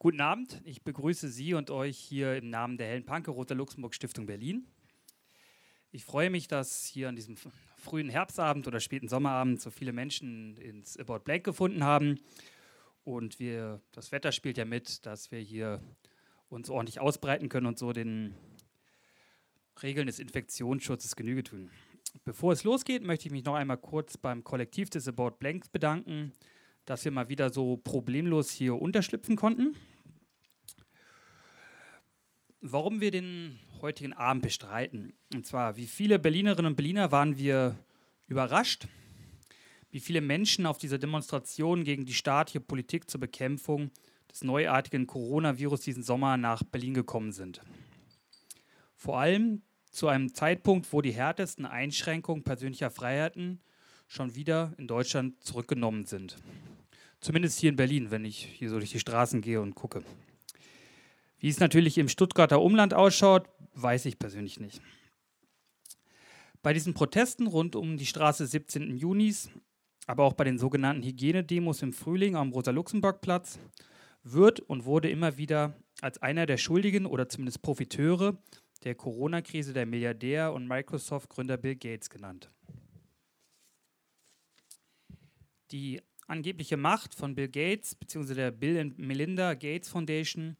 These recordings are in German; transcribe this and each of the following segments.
Guten Abend, ich begrüße Sie und euch hier im Namen der Helen Panke Roter Luxemburg Stiftung Berlin. Ich freue mich, dass hier an diesem frühen Herbstabend oder späten Sommerabend so viele Menschen ins About Blank gefunden haben. Und wir, das Wetter spielt ja mit, dass wir hier uns ordentlich ausbreiten können und so den Regeln des Infektionsschutzes Genüge tun. Bevor es losgeht, möchte ich mich noch einmal kurz beim Kollektiv des About Blanks bedanken dass wir mal wieder so problemlos hier unterschlüpfen konnten. Warum wir den heutigen Abend bestreiten. Und zwar, wie viele Berlinerinnen und Berliner waren wir überrascht, wie viele Menschen auf dieser Demonstration gegen die staatliche Politik zur Bekämpfung des neuartigen Coronavirus diesen Sommer nach Berlin gekommen sind. Vor allem zu einem Zeitpunkt, wo die härtesten Einschränkungen persönlicher Freiheiten schon wieder in Deutschland zurückgenommen sind. Zumindest hier in Berlin, wenn ich hier so durch die Straßen gehe und gucke. Wie es natürlich im Stuttgarter Umland ausschaut, weiß ich persönlich nicht. Bei diesen Protesten rund um die Straße 17. Junis, aber auch bei den sogenannten Hygienedemos im Frühling am Rosa-Luxemburg-Platz, wird und wurde immer wieder als einer der Schuldigen oder zumindest Profiteure der Corona-Krise der Milliardär und Microsoft-Gründer Bill Gates genannt. Die angebliche Macht von Bill Gates bzw. der Bill and Melinda Gates Foundation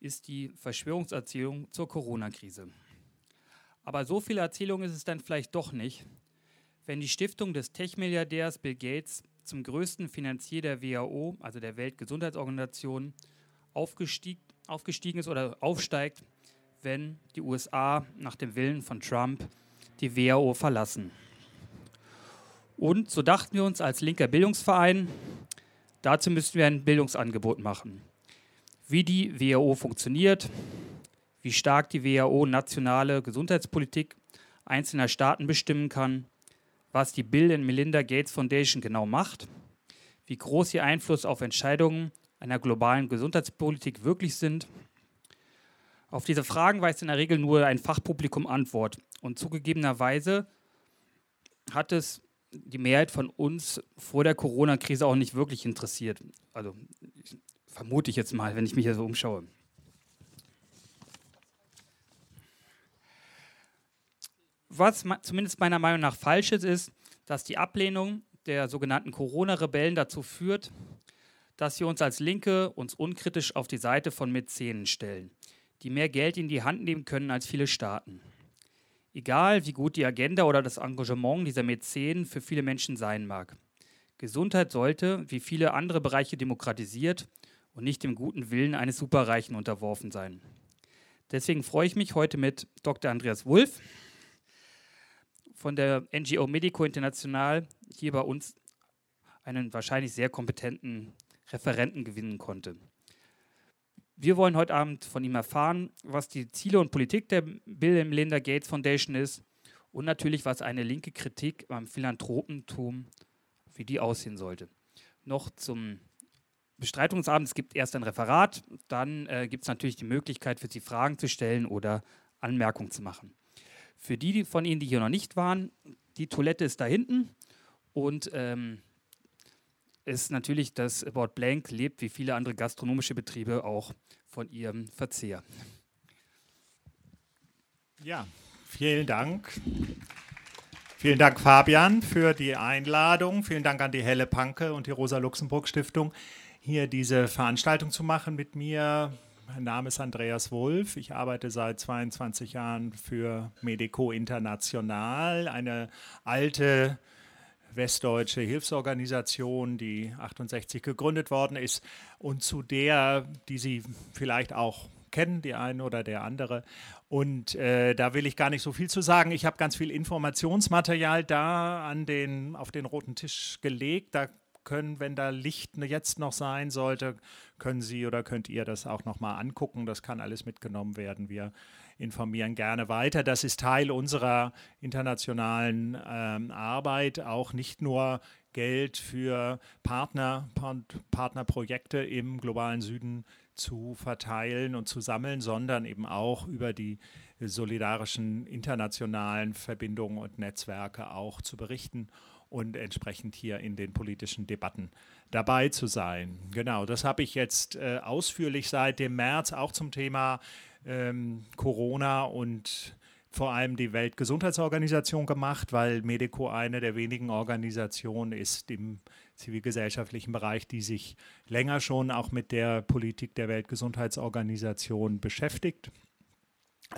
ist die Verschwörungserzählung zur Corona-Krise. Aber so viel Erzählung ist es dann vielleicht doch nicht, wenn die Stiftung des Tech-Milliardärs Bill Gates zum größten Finanzier der WHO, also der Weltgesundheitsorganisation, aufgestieg, aufgestiegen ist oder aufsteigt, wenn die USA nach dem Willen von Trump die WHO verlassen. Und so dachten wir uns als linker Bildungsverein, dazu müssten wir ein Bildungsangebot machen. Wie die WHO funktioniert, wie stark die WHO nationale Gesundheitspolitik einzelner Staaten bestimmen kann, was die Bill and Melinda Gates Foundation genau macht, wie groß ihr Einfluss auf Entscheidungen einer globalen Gesundheitspolitik wirklich sind. Auf diese Fragen weist in der Regel nur ein Fachpublikum Antwort. Und zugegebenerweise hat es die Mehrheit von uns vor der Corona-Krise auch nicht wirklich interessiert. Also vermute ich jetzt mal, wenn ich mich hier so umschaue. Was zumindest meiner Meinung nach falsch ist, ist, dass die Ablehnung der sogenannten Corona-Rebellen dazu führt, dass wir uns als Linke uns unkritisch auf die Seite von Mäzenen stellen, die mehr Geld in die Hand nehmen können als viele Staaten. Egal wie gut die Agenda oder das Engagement dieser Mäzen für viele Menschen sein mag. Gesundheit sollte, wie viele andere Bereiche, demokratisiert und nicht dem guten Willen eines Superreichen unterworfen sein. Deswegen freue ich mich heute mit Dr. Andreas Wulff von der NGO Medico International hier bei uns einen wahrscheinlich sehr kompetenten Referenten gewinnen konnte. Wir wollen heute Abend von ihm erfahren, was die Ziele und Politik der Bill und Melinda Gates Foundation ist und natürlich, was eine linke Kritik am Philanthropentum, wie die aussehen sollte. Noch zum Bestreitungsabend, es gibt erst ein Referat, dann äh, gibt es natürlich die Möglichkeit für Sie Fragen zu stellen oder Anmerkungen zu machen. Für die von Ihnen, die hier noch nicht waren, die Toilette ist da hinten und ähm, ist natürlich, dass About Blank lebt, wie viele andere gastronomische Betriebe, auch von ihrem Verzehr. Ja, vielen Dank. Vielen Dank, Fabian, für die Einladung. Vielen Dank an die Helle Panke und die Rosa-Luxemburg-Stiftung, hier diese Veranstaltung zu machen mit mir. Mein Name ist Andreas Wolf. Ich arbeite seit 22 Jahren für Medico International, eine alte westdeutsche Hilfsorganisation, die 68 gegründet worden ist und zu der, die Sie vielleicht auch kennen, die eine oder der andere. Und äh, da will ich gar nicht so viel zu sagen. Ich habe ganz viel Informationsmaterial da an den, auf den roten Tisch gelegt. Da können, wenn da Licht jetzt noch sein sollte, können Sie oder könnt ihr das auch nochmal angucken. Das kann alles mitgenommen werden. Wir informieren gerne weiter. Das ist Teil unserer internationalen ähm, Arbeit, auch nicht nur Geld für Partner, Partnerprojekte im globalen Süden zu verteilen und zu sammeln, sondern eben auch über die solidarischen internationalen Verbindungen und Netzwerke auch zu berichten und entsprechend hier in den politischen Debatten dabei zu sein. Genau, das habe ich jetzt äh, ausführlich seit dem März auch zum Thema ähm, Corona und vor allem die Weltgesundheitsorganisation gemacht, weil Medico eine der wenigen Organisationen ist im zivilgesellschaftlichen Bereich, die sich länger schon auch mit der Politik der Weltgesundheitsorganisation beschäftigt.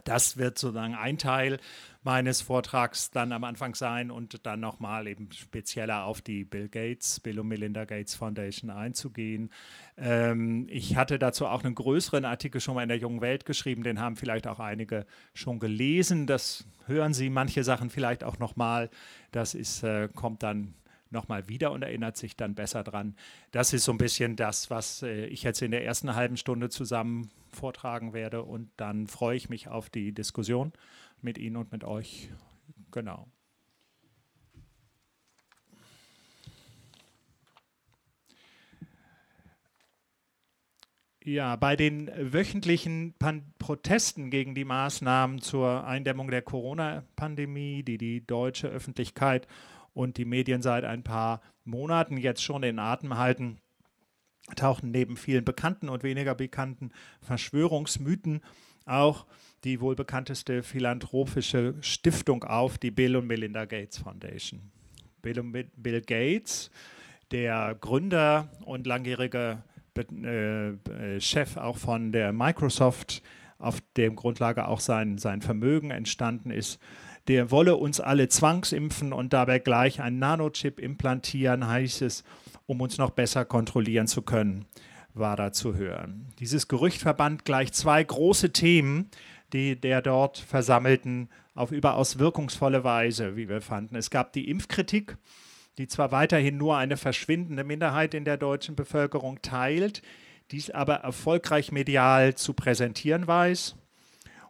Das wird sozusagen ein Teil meines Vortrags dann am Anfang sein und dann nochmal eben spezieller auf die Bill Gates, Bill und Melinda Gates Foundation einzugehen. Ähm, ich hatte dazu auch einen größeren Artikel schon mal in der Jungen Welt geschrieben, den haben vielleicht auch einige schon gelesen. Das hören Sie manche Sachen vielleicht auch nochmal. Das ist, äh, kommt dann nochmal wieder und erinnert sich dann besser dran. Das ist so ein bisschen das, was äh, ich jetzt in der ersten halben Stunde zusammen vortragen werde und dann freue ich mich auf die Diskussion mit Ihnen und mit euch. Genau. Ja, bei den wöchentlichen Pan Protesten gegen die Maßnahmen zur Eindämmung der Corona-Pandemie, die die deutsche Öffentlichkeit und die Medien seit ein paar Monaten jetzt schon in Atem halten, tauchen neben vielen bekannten und weniger bekannten Verschwörungsmythen auch die wohl bekannteste philanthropische Stiftung auf, die Bill und Melinda Gates Foundation. Bill, und Bill Gates, der Gründer und langjährige äh, Chef auch von der Microsoft, auf dem Grundlage auch sein, sein Vermögen entstanden ist, der wolle uns alle zwangsimpfen und dabei gleich einen Nanochip implantieren, heißt es, um uns noch besser kontrollieren zu können, war da zu hören. Dieses Gerücht verband gleich zwei große Themen, die der dort Versammelten auf überaus wirkungsvolle Weise, wie wir fanden. Es gab die Impfkritik, die zwar weiterhin nur eine verschwindende Minderheit in der deutschen Bevölkerung teilt, dies aber erfolgreich medial zu präsentieren weiß,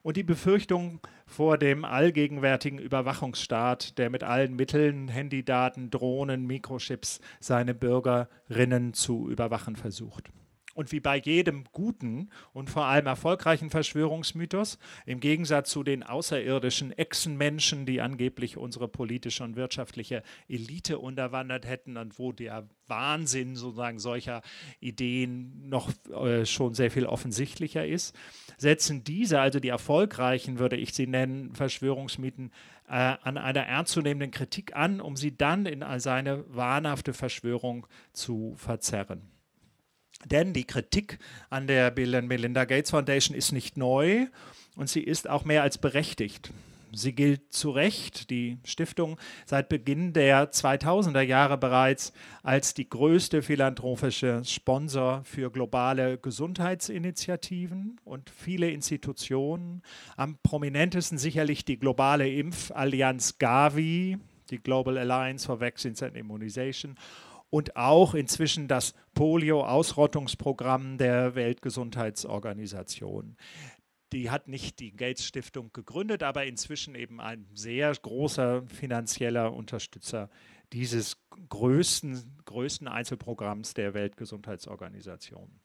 und die Befürchtung vor dem allgegenwärtigen Überwachungsstaat, der mit allen Mitteln, Handydaten, Drohnen, Mikrochips seine Bürgerinnen zu überwachen versucht. Und wie bei jedem guten und vor allem erfolgreichen Verschwörungsmythos, im Gegensatz zu den außerirdischen Echsenmenschen, die angeblich unsere politische und wirtschaftliche Elite unterwandert hätten und wo der Wahnsinn sozusagen solcher Ideen noch äh, schon sehr viel offensichtlicher ist, setzen diese, also die erfolgreichen, würde ich sie nennen, Verschwörungsmythen, äh, an einer ernstzunehmenden Kritik an, um sie dann in seine wahnhafte Verschwörung zu verzerren. Denn die Kritik an der Bill and Melinda Gates Foundation ist nicht neu und sie ist auch mehr als berechtigt. Sie gilt zu Recht, die Stiftung, seit Beginn der 2000er Jahre bereits als die größte philanthropische Sponsor für globale Gesundheitsinitiativen und viele Institutionen. Am prominentesten sicherlich die globale Impfallianz Gavi, die Global Alliance for Vaccines and Immunization und auch inzwischen das Polio-Ausrottungsprogramm der Weltgesundheitsorganisation. Die hat nicht die Gates Stiftung gegründet, aber inzwischen eben ein sehr großer finanzieller Unterstützer dieses größten, größten Einzelprogramms der Weltgesundheitsorganisation.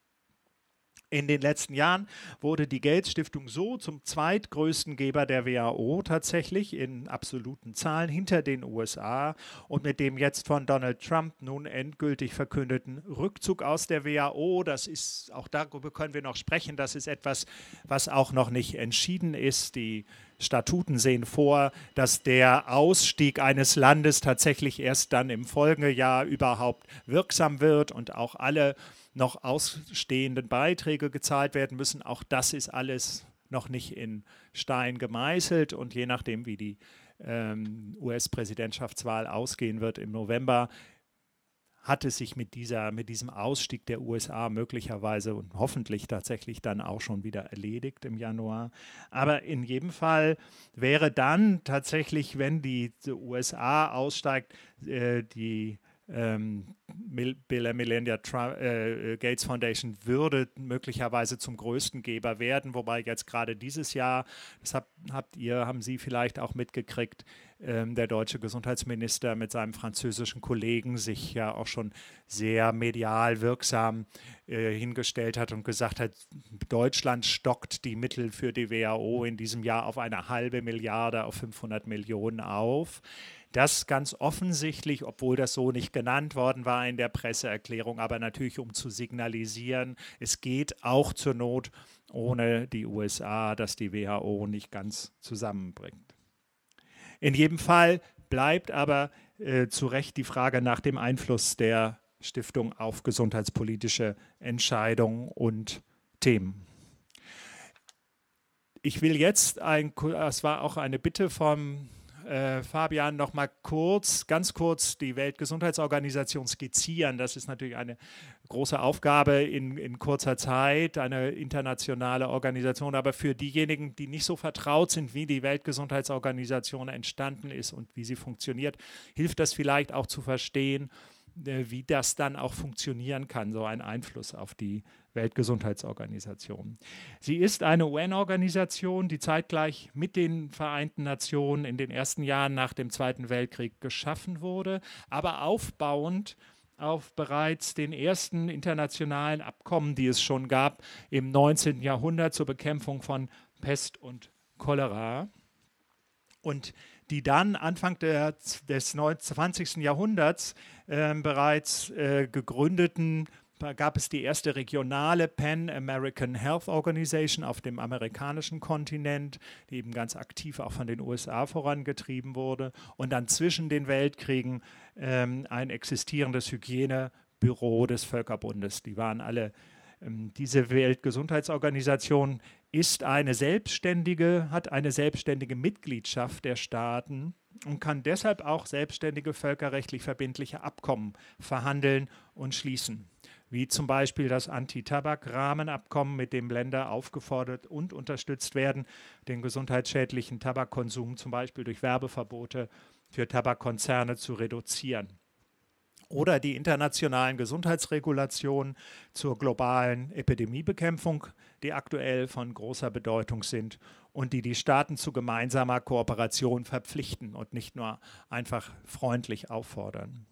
In den letzten Jahren wurde die Gates Stiftung so zum zweitgrößten Geber der WHO tatsächlich in absoluten Zahlen hinter den USA und mit dem jetzt von Donald Trump nun endgültig verkündeten Rückzug aus der WHO, das ist auch darüber können wir noch sprechen, das ist etwas, was auch noch nicht entschieden ist. Die Statuten sehen vor, dass der Ausstieg eines Landes tatsächlich erst dann im Folgejahr überhaupt wirksam wird und auch alle noch ausstehenden Beiträge gezahlt werden müssen. Auch das ist alles noch nicht in Stein gemeißelt und je nachdem, wie die ähm, US-Präsidentschaftswahl ausgehen wird im November, hat es sich mit, dieser, mit diesem Ausstieg der USA möglicherweise und hoffentlich tatsächlich dann auch schon wieder erledigt im Januar. Aber in jedem Fall wäre dann tatsächlich, wenn die, die USA aussteigt, äh, die ähm, Bill and Melinda Trump, äh, Gates Foundation würde möglicherweise zum größten Geber werden, wobei jetzt gerade dieses Jahr, das habt, habt ihr, haben Sie vielleicht auch mitgekriegt, ähm, der deutsche Gesundheitsminister mit seinem französischen Kollegen sich ja auch schon sehr medial wirksam äh, hingestellt hat und gesagt hat, Deutschland stockt die Mittel für die WHO in diesem Jahr auf eine halbe Milliarde, auf 500 Millionen auf. Das ganz offensichtlich, obwohl das so nicht genannt worden war in der Presseerklärung, aber natürlich um zu signalisieren, es geht auch zur Not ohne die USA, dass die WHO nicht ganz zusammenbringt. In jedem Fall bleibt aber äh, zu Recht die Frage nach dem Einfluss der Stiftung auf gesundheitspolitische Entscheidungen und Themen. Ich will jetzt, ein, es war auch eine Bitte vom äh, Fabian, noch mal kurz, ganz kurz die Weltgesundheitsorganisation skizzieren. Das ist natürlich eine große Aufgabe in, in kurzer Zeit, eine internationale Organisation. Aber für diejenigen, die nicht so vertraut sind, wie die Weltgesundheitsorganisation entstanden ist und wie sie funktioniert, hilft das vielleicht auch zu verstehen, wie das dann auch funktionieren kann, so ein Einfluss auf die Weltgesundheitsorganisation. Sie ist eine UN-Organisation, die zeitgleich mit den Vereinten Nationen in den ersten Jahren nach dem Zweiten Weltkrieg geschaffen wurde, aber aufbauend auf bereits den ersten internationalen Abkommen, die es schon gab im 19. Jahrhundert zur Bekämpfung von Pest und Cholera. Und die dann Anfang der, des 20. Jahrhunderts äh, bereits äh, gegründeten gab es die erste regionale Pan American Health Organization auf dem amerikanischen Kontinent, die eben ganz aktiv auch von den USA vorangetrieben wurde. Und dann zwischen den Weltkriegen ähm, ein existierendes Hygienebüro des Völkerbundes. Die waren alle, ähm, diese Weltgesundheitsorganisation ist eine selbstständige, hat eine selbstständige Mitgliedschaft der Staaten und kann deshalb auch selbstständige völkerrechtlich verbindliche Abkommen verhandeln und schließen wie zum Beispiel das Anti-Tabak-Rahmenabkommen, mit dem Länder aufgefordert und unterstützt werden, den gesundheitsschädlichen Tabakkonsum zum Beispiel durch Werbeverbote für Tabakkonzerne zu reduzieren. Oder die internationalen Gesundheitsregulationen zur globalen Epidemiebekämpfung, die aktuell von großer Bedeutung sind und die die Staaten zu gemeinsamer Kooperation verpflichten und nicht nur einfach freundlich auffordern.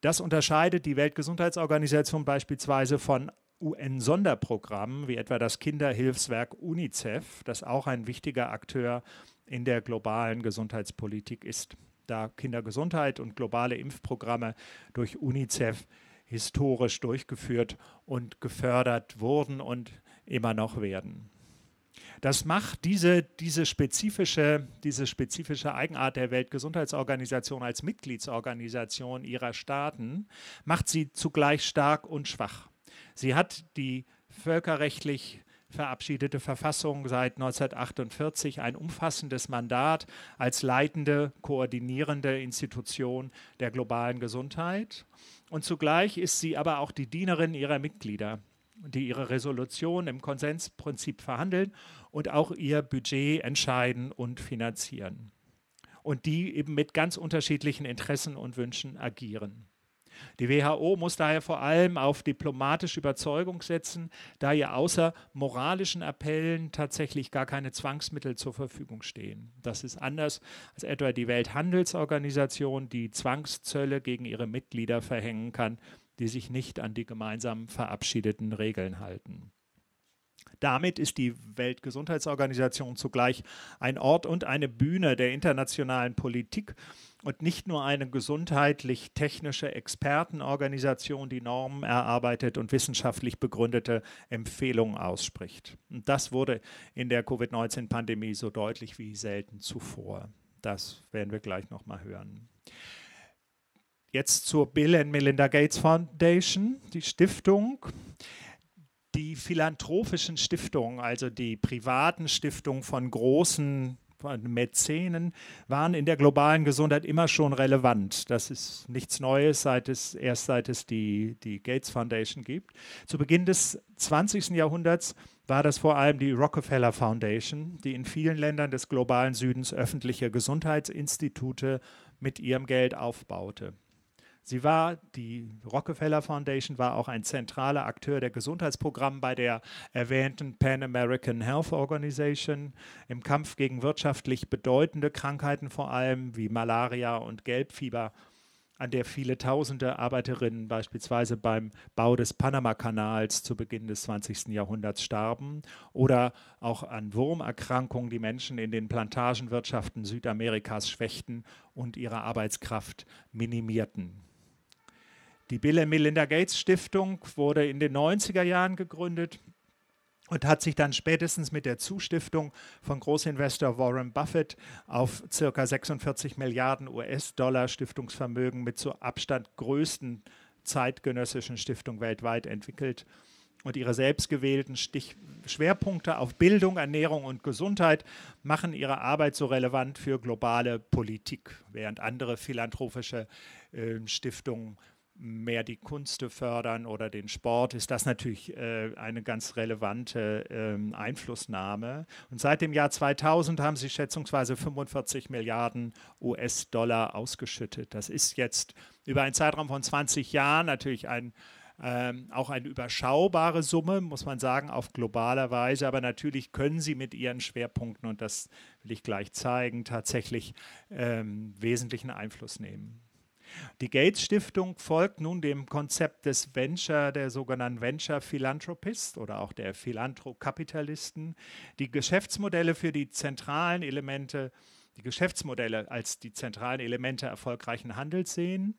Das unterscheidet die Weltgesundheitsorganisation beispielsweise von UN-Sonderprogrammen, wie etwa das Kinderhilfswerk UNICEF, das auch ein wichtiger Akteur in der globalen Gesundheitspolitik ist, da Kindergesundheit und globale Impfprogramme durch UNICEF historisch durchgeführt und gefördert wurden und immer noch werden. Das macht diese, diese, spezifische, diese spezifische Eigenart der Weltgesundheitsorganisation als Mitgliedsorganisation ihrer Staaten, macht sie zugleich stark und schwach. Sie hat die völkerrechtlich verabschiedete Verfassung seit 1948 ein umfassendes Mandat als leitende, koordinierende Institution der globalen Gesundheit. Und zugleich ist sie aber auch die Dienerin ihrer Mitglieder die ihre Resolution im Konsensprinzip verhandeln und auch ihr Budget entscheiden und finanzieren. Und die eben mit ganz unterschiedlichen Interessen und Wünschen agieren. Die WHO muss daher vor allem auf diplomatische Überzeugung setzen, da ihr außer moralischen Appellen tatsächlich gar keine Zwangsmittel zur Verfügung stehen. Das ist anders als etwa die Welthandelsorganisation, die Zwangszölle gegen ihre Mitglieder verhängen kann die sich nicht an die gemeinsam verabschiedeten Regeln halten. Damit ist die Weltgesundheitsorganisation zugleich ein Ort und eine Bühne der internationalen Politik und nicht nur eine gesundheitlich-technische Expertenorganisation, die Normen erarbeitet und wissenschaftlich begründete Empfehlungen ausspricht. Und das wurde in der Covid-19-Pandemie so deutlich wie selten zuvor. Das werden wir gleich nochmal hören. Jetzt zur Bill and Melinda Gates Foundation, die Stiftung. Die philanthropischen Stiftungen, also die privaten Stiftungen von großen Mäzenen, waren in der globalen Gesundheit immer schon relevant. Das ist nichts Neues, seit es, erst seit es die, die Gates Foundation gibt. Zu Beginn des 20. Jahrhunderts war das vor allem die Rockefeller Foundation, die in vielen Ländern des globalen Südens öffentliche Gesundheitsinstitute mit ihrem Geld aufbaute. Sie war, die Rockefeller Foundation war auch ein zentraler Akteur der Gesundheitsprogramme bei der erwähnten Pan American Health Organization im Kampf gegen wirtschaftlich bedeutende Krankheiten, vor allem wie Malaria und Gelbfieber. an der viele tausende Arbeiterinnen beispielsweise beim Bau des Panamakanals zu Beginn des 20. Jahrhunderts starben oder auch an Wurmerkrankungen, die Menschen in den Plantagenwirtschaften Südamerikas schwächten und ihre Arbeitskraft minimierten. Die Bill and Melinda Gates Stiftung wurde in den 90er Jahren gegründet und hat sich dann spätestens mit der Zustiftung von Großinvestor Warren Buffett auf ca. 46 Milliarden US-Dollar Stiftungsvermögen mit zur Abstand größten zeitgenössischen Stiftung weltweit entwickelt und ihre selbstgewählten Stich Schwerpunkte auf Bildung, Ernährung und Gesundheit machen ihre Arbeit so relevant für globale Politik, während andere philanthropische äh, Stiftungen mehr die Kunst fördern oder den Sport, ist das natürlich äh, eine ganz relevante äh, Einflussnahme. Und seit dem Jahr 2000 haben sie schätzungsweise 45 Milliarden US-Dollar ausgeschüttet. Das ist jetzt über einen Zeitraum von 20 Jahren natürlich ein ähm, auch eine überschaubare Summe, muss man sagen, auf globaler Weise. Aber natürlich können sie mit ihren Schwerpunkten, und das will ich gleich zeigen, tatsächlich ähm, wesentlichen Einfluss nehmen. Die Gates Stiftung folgt nun dem Konzept des Venture, der sogenannten Venture Philanthropist oder auch der Philanthrokapitalisten. Die Geschäftsmodelle für die zentralen Elemente, die Geschäftsmodelle als die zentralen Elemente erfolgreichen Handels sehen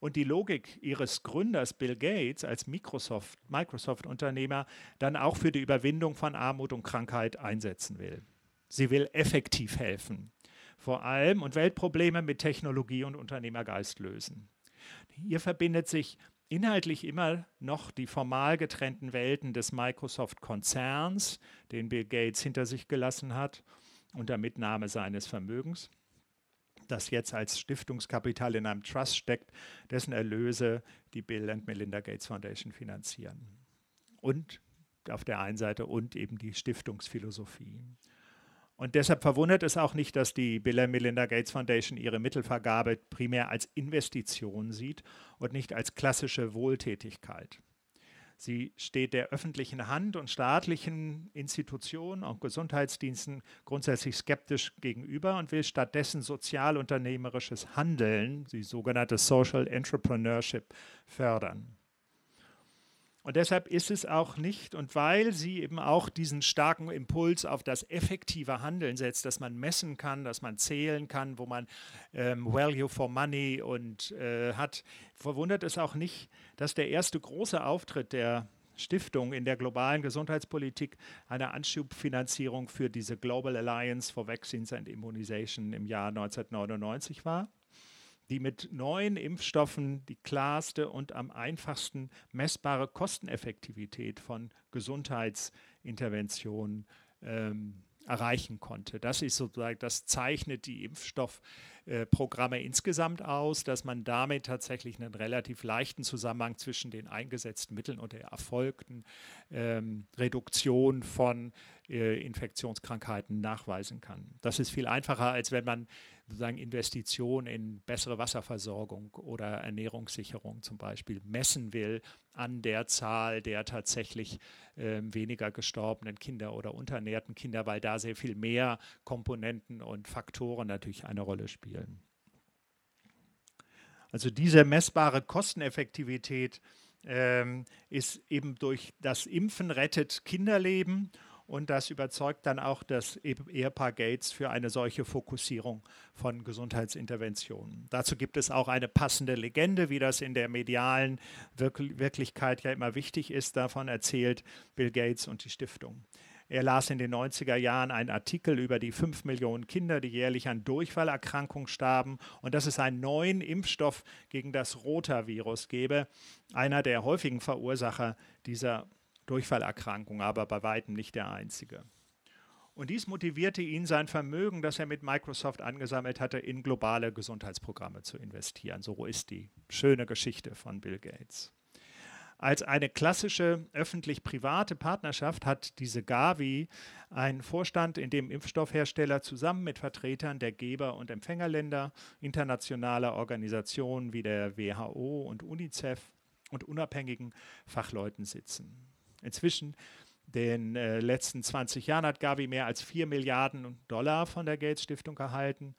und die Logik ihres Gründers Bill Gates als Microsoft-Unternehmer Microsoft dann auch für die Überwindung von Armut und Krankheit einsetzen will. Sie will effektiv helfen vor allem und Weltprobleme mit Technologie und Unternehmergeist lösen. Hier verbindet sich inhaltlich immer noch die formal getrennten Welten des Microsoft-Konzerns, den Bill Gates hinter sich gelassen hat, unter Mitnahme seines Vermögens, das jetzt als Stiftungskapital in einem Trust steckt, dessen Erlöse die Bill and Melinda Gates Foundation finanzieren. Und auf der einen Seite und eben die Stiftungsphilosophie. Und deshalb verwundert es auch nicht, dass die Bill Melinda Gates Foundation ihre Mittelvergabe primär als Investition sieht und nicht als klassische Wohltätigkeit. Sie steht der öffentlichen Hand und staatlichen Institutionen und Gesundheitsdiensten grundsätzlich skeptisch gegenüber und will stattdessen sozialunternehmerisches Handeln, die sogenannte Social Entrepreneurship, fördern. Und deshalb ist es auch nicht, und weil sie eben auch diesen starken Impuls auf das effektive Handeln setzt, dass man messen kann, dass man zählen kann, wo man ähm, Value for Money und äh, hat, verwundert es auch nicht, dass der erste große Auftritt der Stiftung in der globalen Gesundheitspolitik eine Anschubfinanzierung für diese Global Alliance for Vaccines and Immunization im Jahr 1999 war die mit neuen Impfstoffen die klarste und am einfachsten messbare Kosteneffektivität von Gesundheitsinterventionen ähm, erreichen konnte. Das ist sozusagen, das zeichnet die Impfstoffprogramme äh, insgesamt aus, dass man damit tatsächlich einen relativ leichten Zusammenhang zwischen den eingesetzten Mitteln und der erfolgten ähm, Reduktion von Infektionskrankheiten nachweisen kann. Das ist viel einfacher, als wenn man sozusagen Investitionen in bessere Wasserversorgung oder Ernährungssicherung zum Beispiel messen will an der Zahl der tatsächlich äh, weniger gestorbenen Kinder oder unternährten Kinder, weil da sehr viel mehr Komponenten und Faktoren natürlich eine Rolle spielen. Also diese messbare Kosteneffektivität ähm, ist eben durch das Impfen rettet Kinderleben und das überzeugt dann auch das Ehepaar Gates für eine solche Fokussierung von Gesundheitsinterventionen. Dazu gibt es auch eine passende Legende, wie das in der medialen Wirk Wirklichkeit ja immer wichtig ist. Davon erzählt Bill Gates und die Stiftung. Er las in den 90er Jahren einen Artikel über die 5 Millionen Kinder, die jährlich an Durchfallerkrankungen starben und dass es einen neuen Impfstoff gegen das Rotavirus gebe, einer der häufigen Verursacher dieser Durchfallerkrankung, aber bei weitem nicht der einzige. Und dies motivierte ihn, sein Vermögen, das er mit Microsoft angesammelt hatte, in globale Gesundheitsprogramme zu investieren. So ist die schöne Geschichte von Bill Gates. Als eine klassische öffentlich-private Partnerschaft hat diese Gavi einen Vorstand, in dem Impfstoffhersteller zusammen mit Vertretern der Geber- und Empfängerländer, internationaler Organisationen wie der WHO und UNICEF und unabhängigen Fachleuten sitzen. Inzwischen. Den äh, letzten 20 Jahren hat Gavi mehr als 4 Milliarden Dollar von der Gates Stiftung erhalten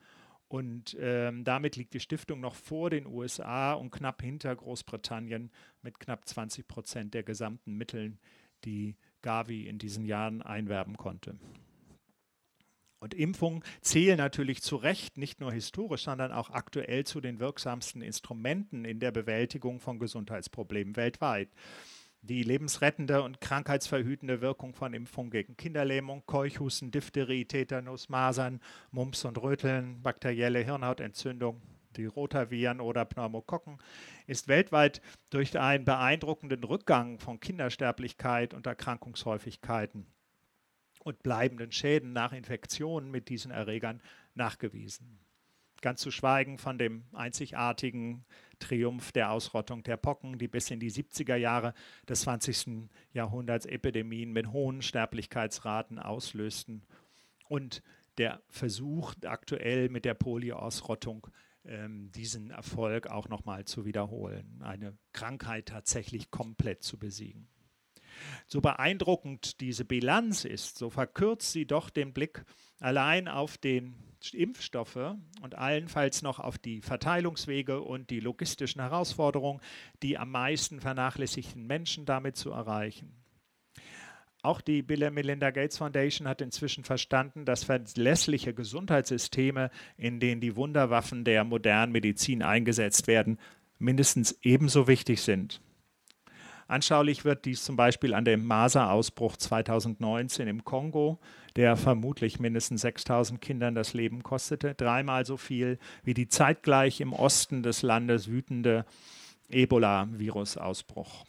Und ähm, damit liegt die Stiftung noch vor den USA und knapp hinter Großbritannien mit knapp 20 Prozent der gesamten Mitteln, die Gavi in diesen Jahren einwerben konnte. Und Impfungen zählen natürlich zu Recht nicht nur historisch, sondern auch aktuell zu den wirksamsten Instrumenten in der Bewältigung von Gesundheitsproblemen weltweit die lebensrettende und krankheitsverhütende Wirkung von Impfungen gegen Kinderlähmung, Keuchhusten, Diphtherie, Tetanus, Masern, Mumps und Röteln, bakterielle Hirnhautentzündung, die Rotaviren oder Pneumokokken, ist weltweit durch einen beeindruckenden Rückgang von Kindersterblichkeit und Erkrankungshäufigkeiten und bleibenden Schäden nach Infektionen mit diesen Erregern nachgewiesen. Ganz zu schweigen von dem einzigartigen Triumph der Ausrottung der Pocken, die bis in die 70er Jahre des 20. Jahrhunderts Epidemien mit hohen Sterblichkeitsraten auslösten. Und der Versuch aktuell mit der Polioausrottung ähm, diesen Erfolg auch nochmal zu wiederholen, eine Krankheit tatsächlich komplett zu besiegen. So beeindruckend diese Bilanz ist, so verkürzt sie doch den Blick allein auf den Impfstoffe und allenfalls noch auf die Verteilungswege und die logistischen Herausforderungen, die am meisten vernachlässigten Menschen damit zu erreichen. Auch die Bill Melinda Gates Foundation hat inzwischen verstanden, dass verlässliche Gesundheitssysteme, in denen die Wunderwaffen der modernen Medizin eingesetzt werden, mindestens ebenso wichtig sind. Anschaulich wird dies zum Beispiel an dem Maserausbruch 2019 im Kongo, der vermutlich mindestens 6000 Kindern das Leben kostete, dreimal so viel wie die zeitgleich im Osten des Landes wütende Ebola-Virusausbruch.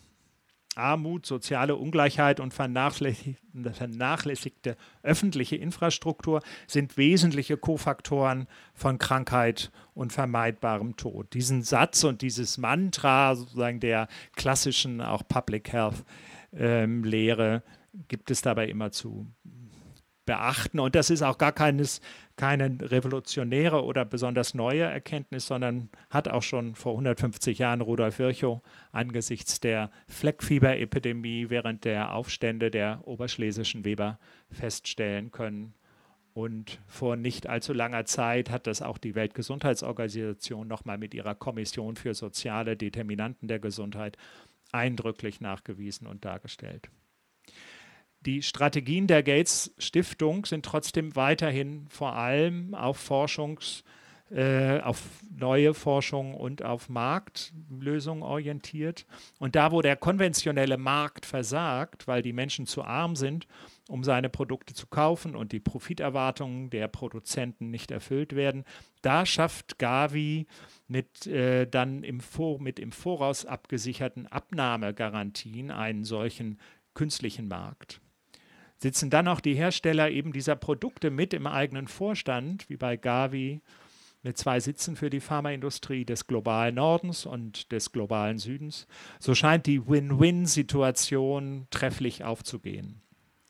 Armut, soziale Ungleichheit und vernachlässigte öffentliche Infrastruktur sind wesentliche Kofaktoren von Krankheit und vermeidbarem Tod. Diesen Satz und dieses Mantra sozusagen der klassischen auch Public Health ähm, Lehre gibt es dabei immer zu beachten. Und das ist auch gar keines, keine revolutionäre oder besonders neue Erkenntnis, sondern hat auch schon vor 150 Jahren Rudolf Virchow angesichts der Fleckfieberepidemie während der Aufstände der oberschlesischen Weber feststellen können. Und vor nicht allzu langer Zeit hat das auch die Weltgesundheitsorganisation nochmal mit ihrer Kommission für soziale Determinanten der Gesundheit eindrücklich nachgewiesen und dargestellt. Die Strategien der Gates Stiftung sind trotzdem weiterhin vor allem auf Forschungs- äh, auf neue Forschung und auf Marktlösungen orientiert. Und da, wo der konventionelle Markt versagt, weil die Menschen zu arm sind, um seine Produkte zu kaufen und die Profiterwartungen der Produzenten nicht erfüllt werden, da schafft Gavi mit äh, dann im, Vor mit im Voraus abgesicherten Abnahmegarantien einen solchen künstlichen Markt sitzen dann auch die Hersteller eben dieser Produkte mit im eigenen Vorstand, wie bei Gavi, mit zwei Sitzen für die Pharmaindustrie des globalen Nordens und des globalen Südens. So scheint die Win-Win-Situation trefflich aufzugehen.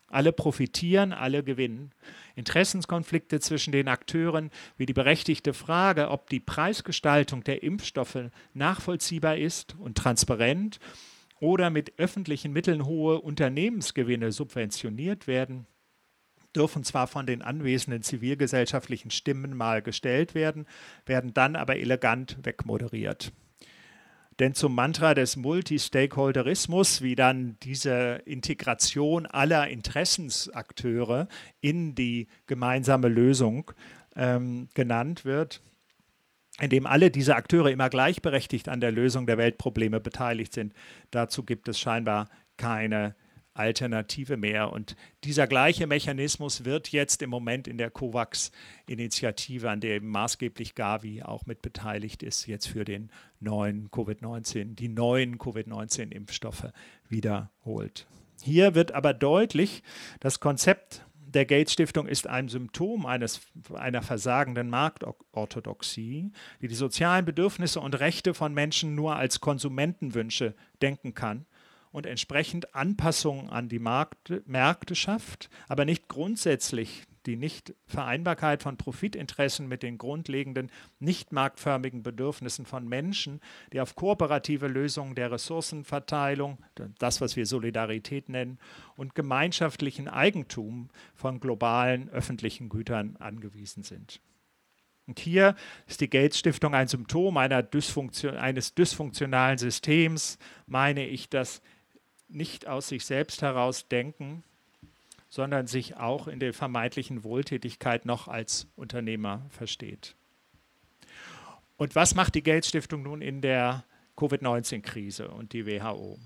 Alle profitieren, alle gewinnen. Interessenskonflikte zwischen den Akteuren, wie die berechtigte Frage, ob die Preisgestaltung der Impfstoffe nachvollziehbar ist und transparent oder mit öffentlichen Mitteln hohe Unternehmensgewinne subventioniert werden, dürfen zwar von den anwesenden zivilgesellschaftlichen Stimmen mal gestellt werden, werden dann aber elegant wegmoderiert. Denn zum Mantra des Multistakeholderismus, wie dann diese Integration aller Interessensakteure in die gemeinsame Lösung ähm, genannt wird, in dem alle diese Akteure immer gleichberechtigt an der Lösung der Weltprobleme beteiligt sind. Dazu gibt es scheinbar keine Alternative mehr. Und dieser gleiche Mechanismus wird jetzt im Moment in der COVAX-Initiative, an der eben maßgeblich Gavi auch mit beteiligt ist, jetzt für den neuen Covid-19, die neuen Covid-19-Impfstoffe wiederholt. Hier wird aber deutlich, das Konzept der Gates Stiftung ist ein Symptom eines, einer versagenden Marktorthodoxie, die die sozialen Bedürfnisse und Rechte von Menschen nur als Konsumentenwünsche denken kann und entsprechend Anpassungen an die Markt, Märkte schafft, aber nicht grundsätzlich die Nichtvereinbarkeit von Profitinteressen mit den grundlegenden, nicht marktförmigen Bedürfnissen von Menschen, die auf kooperative Lösungen der Ressourcenverteilung, das, was wir Solidarität nennen, und gemeinschaftlichen Eigentum von globalen öffentlichen Gütern angewiesen sind. Und hier ist die Gates Stiftung ein Symptom Dysfunktion, eines dysfunktionalen Systems, meine ich, das nicht aus sich selbst heraus denken, sondern sich auch in der vermeintlichen Wohltätigkeit noch als Unternehmer versteht. Und was macht die Gates Stiftung nun in der Covid-19-Krise und die WHO?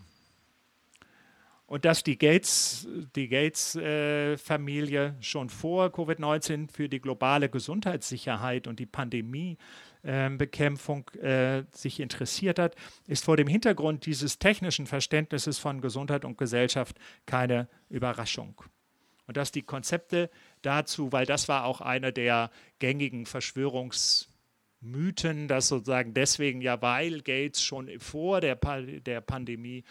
Und dass die Gates, die Gates-Familie äh, schon vor Covid-19 für die globale Gesundheitssicherheit und die Pandemiebekämpfung äh, sich interessiert hat, ist vor dem Hintergrund dieses technischen Verständnisses von Gesundheit und Gesellschaft keine Überraschung. Und dass die Konzepte dazu, weil das war auch eine der gängigen Verschwörungsmythen, dass sozusagen deswegen ja, weil Gates schon vor der, pa der Pandemie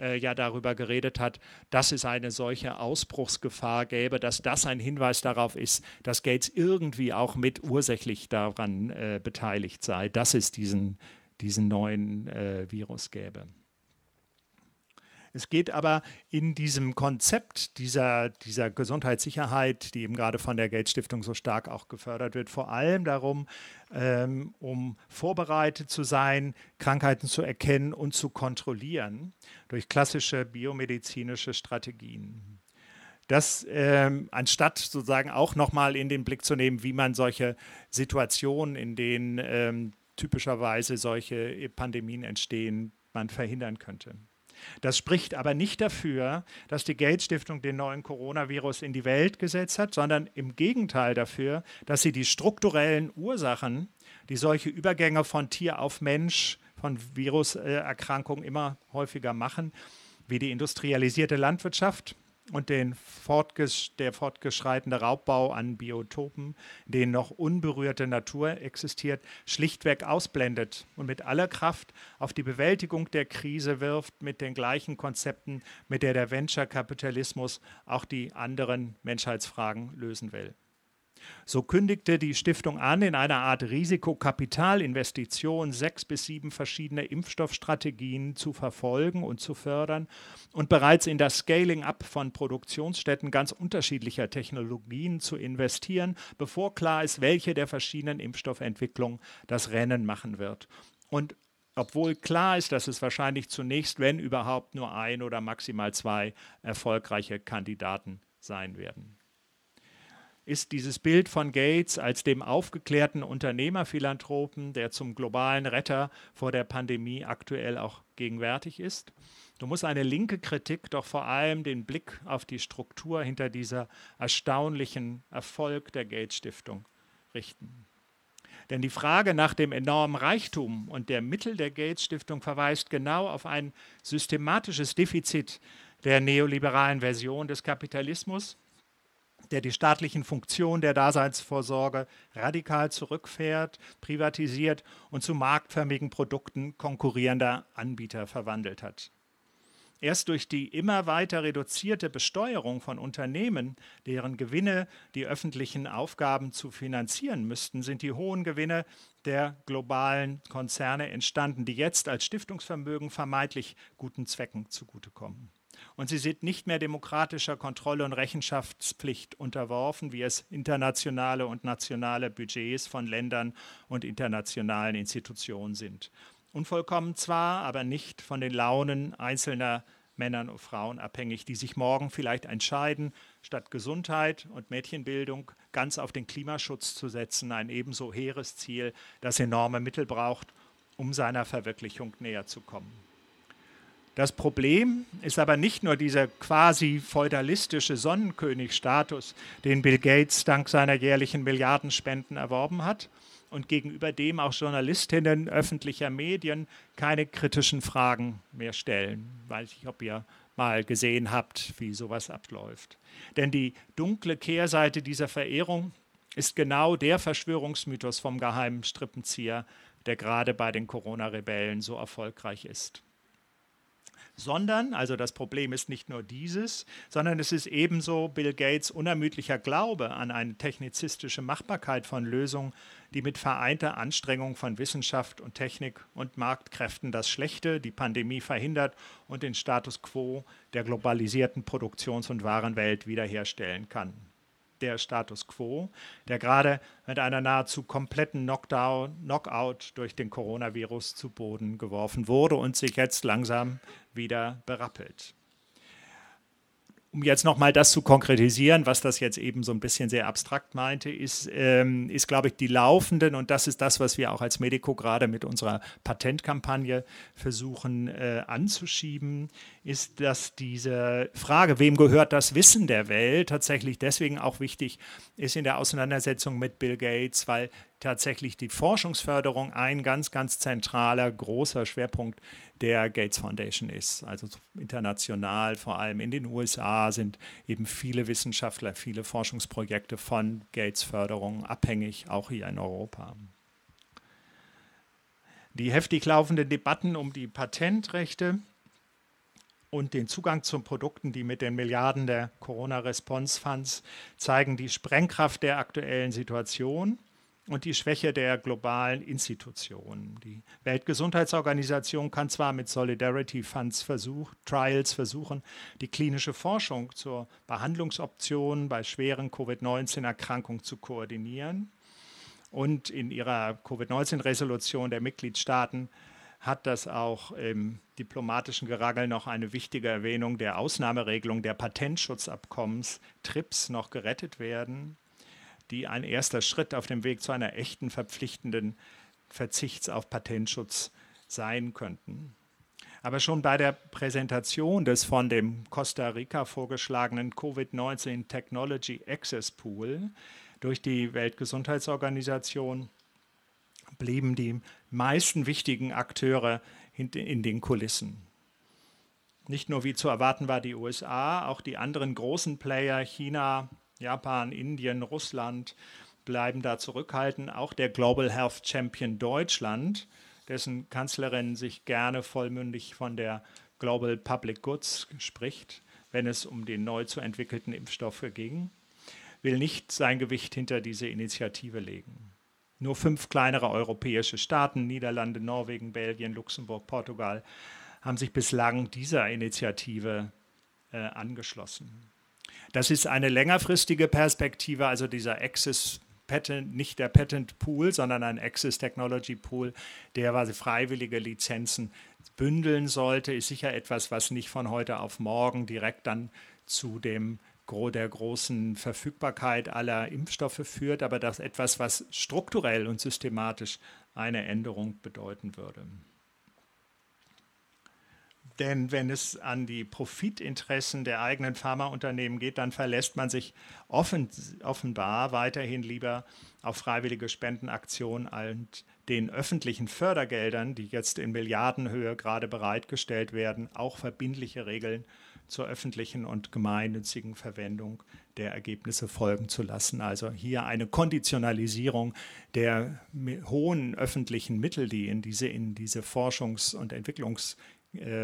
äh, ja darüber geredet hat, dass es eine solche Ausbruchsgefahr gäbe, dass das ein Hinweis darauf ist, dass Gates irgendwie auch mit ursächlich daran äh, beteiligt sei, dass es diesen, diesen neuen äh, Virus gäbe. Es geht aber in diesem Konzept dieser, dieser Gesundheitssicherheit, die eben gerade von der Gates Stiftung so stark auch gefördert wird, vor allem darum, ähm, um vorbereitet zu sein, Krankheiten zu erkennen und zu kontrollieren durch klassische biomedizinische Strategien. Das ähm, anstatt sozusagen auch nochmal in den Blick zu nehmen, wie man solche Situationen, in denen ähm, typischerweise solche Pandemien entstehen, man verhindern könnte. Das spricht aber nicht dafür, dass die Gates Stiftung den neuen Coronavirus in die Welt gesetzt hat, sondern im Gegenteil dafür, dass sie die strukturellen Ursachen, die solche Übergänge von Tier auf Mensch, von Viruserkrankungen immer häufiger machen, wie die industrialisierte Landwirtschaft, und den fortges der fortgeschreitende Raubbau an Biotopen, denen noch unberührte Natur existiert, schlichtweg ausblendet und mit aller Kraft auf die Bewältigung der Krise wirft mit den gleichen Konzepten, mit der der Venture-Kapitalismus auch die anderen Menschheitsfragen lösen will. So kündigte die Stiftung an, in einer Art Risikokapitalinvestition sechs bis sieben verschiedene Impfstoffstrategien zu verfolgen und zu fördern und bereits in das Scaling-up von Produktionsstätten ganz unterschiedlicher Technologien zu investieren, bevor klar ist, welche der verschiedenen Impfstoffentwicklungen das Rennen machen wird. Und obwohl klar ist, dass es wahrscheinlich zunächst, wenn überhaupt, nur ein oder maximal zwei erfolgreiche Kandidaten sein werden ist dieses Bild von Gates als dem aufgeklärten Unternehmerphilanthropen, der zum globalen Retter vor der Pandemie aktuell auch gegenwärtig ist. Du musst eine linke Kritik doch vor allem den Blick auf die Struktur hinter dieser erstaunlichen Erfolg der Gates Stiftung richten. Denn die Frage nach dem enormen Reichtum und der Mittel der Gates Stiftung verweist genau auf ein systematisches Defizit der neoliberalen Version des Kapitalismus, der die staatlichen Funktionen der Daseinsvorsorge radikal zurückfährt, privatisiert und zu marktförmigen Produkten konkurrierender Anbieter verwandelt hat. Erst durch die immer weiter reduzierte Besteuerung von Unternehmen, deren Gewinne die öffentlichen Aufgaben zu finanzieren müssten, sind die hohen Gewinne der globalen Konzerne entstanden, die jetzt als Stiftungsvermögen vermeintlich guten Zwecken zugutekommen und sie sind nicht mehr demokratischer Kontrolle und Rechenschaftspflicht unterworfen, wie es internationale und nationale Budgets von Ländern und internationalen Institutionen sind. Unvollkommen zwar, aber nicht von den Launen einzelner Männern und Frauen abhängig, die sich morgen vielleicht entscheiden, statt Gesundheit und Mädchenbildung ganz auf den Klimaschutz zu setzen, ein ebenso hehres Ziel, das enorme Mittel braucht, um seiner Verwirklichung näher zu kommen. Das Problem ist aber nicht nur dieser quasi feudalistische Sonnenkönig-Status, den Bill Gates dank seiner jährlichen Milliardenspenden erworben hat und gegenüber dem auch Journalistinnen öffentlicher Medien keine kritischen Fragen mehr stellen. Weiß ich, ob ihr mal gesehen habt, wie sowas abläuft. Denn die dunkle Kehrseite dieser Verehrung ist genau der Verschwörungsmythos vom geheimen Strippenzieher, der gerade bei den Corona-Rebellen so erfolgreich ist sondern, also das Problem ist nicht nur dieses, sondern es ist ebenso Bill Gates unermüdlicher Glaube an eine technizistische Machbarkeit von Lösungen, die mit vereinter Anstrengung von Wissenschaft und Technik und Marktkräften das Schlechte, die Pandemie verhindert und den Status quo der globalisierten Produktions- und Warenwelt wiederherstellen kann. Der Status quo, der gerade mit einer nahezu kompletten Knockdown, Knockout durch den Coronavirus zu Boden geworfen wurde und sich jetzt langsam wieder berappelt um jetzt nochmal das zu konkretisieren, was das jetzt eben so ein bisschen sehr abstrakt meinte, ist, ähm, ist glaube ich, die laufenden, und das ist das, was wir auch als Medico gerade mit unserer Patentkampagne versuchen äh, anzuschieben, ist, dass diese Frage, wem gehört das Wissen der Welt, tatsächlich deswegen auch wichtig ist in der Auseinandersetzung mit Bill Gates, weil tatsächlich die Forschungsförderung ein ganz, ganz zentraler, großer Schwerpunkt der Gates Foundation ist. Also international, vor allem in den USA, sind eben viele Wissenschaftler, viele Forschungsprojekte von Gates Förderung abhängig, auch hier in Europa. Die heftig laufenden Debatten um die Patentrechte und den Zugang zu Produkten, die mit den Milliarden der Corona-Response-Funds zeigen die Sprengkraft der aktuellen Situation und die Schwäche der globalen Institutionen. Die Weltgesundheitsorganisation kann zwar mit Solidarity Funds Versuch, Trials versuchen, die klinische Forschung zur Behandlungsoption bei schweren Covid-19-Erkrankungen zu koordinieren. Und in ihrer Covid-19-Resolution der Mitgliedstaaten hat das auch im diplomatischen Gerangel noch eine wichtige Erwähnung der Ausnahmeregelung der Patentschutzabkommens TRIPS noch gerettet werden die ein erster Schritt auf dem Weg zu einer echten verpflichtenden Verzichts auf Patentschutz sein könnten. Aber schon bei der Präsentation des von dem Costa Rica vorgeschlagenen Covid-19 Technology Access Pool durch die Weltgesundheitsorganisation blieben die meisten wichtigen Akteure in den Kulissen. Nicht nur wie zu erwarten war die USA, auch die anderen großen Player China, Japan, Indien, Russland bleiben da zurückhaltend. Auch der Global Health Champion Deutschland, dessen Kanzlerin sich gerne vollmündig von der Global Public Goods spricht, wenn es um den neu zu entwickelten Impfstoffe ging, will nicht sein Gewicht hinter diese Initiative legen. Nur fünf kleinere europäische Staaten, Niederlande, Norwegen, Belgien, Luxemburg, Portugal, haben sich bislang dieser Initiative äh, angeschlossen. Das ist eine längerfristige Perspektive, also dieser Access Patent, nicht der Patent Pool, sondern ein Access Technology Pool, der quasi freiwillige Lizenzen bündeln sollte, ist sicher etwas, was nicht von heute auf morgen direkt dann zu dem der großen Verfügbarkeit aller Impfstoffe führt, aber das etwas, was strukturell und systematisch eine Änderung bedeuten würde. Denn wenn es an die Profitinteressen der eigenen Pharmaunternehmen geht, dann verlässt man sich offen, offenbar weiterhin lieber auf freiwillige Spendenaktionen und den öffentlichen Fördergeldern, die jetzt in Milliardenhöhe gerade bereitgestellt werden, auch verbindliche Regeln zur öffentlichen und gemeinnützigen Verwendung der Ergebnisse folgen zu lassen. Also hier eine Konditionalisierung der hohen öffentlichen Mittel, die in diese, in diese Forschungs- und Entwicklungs-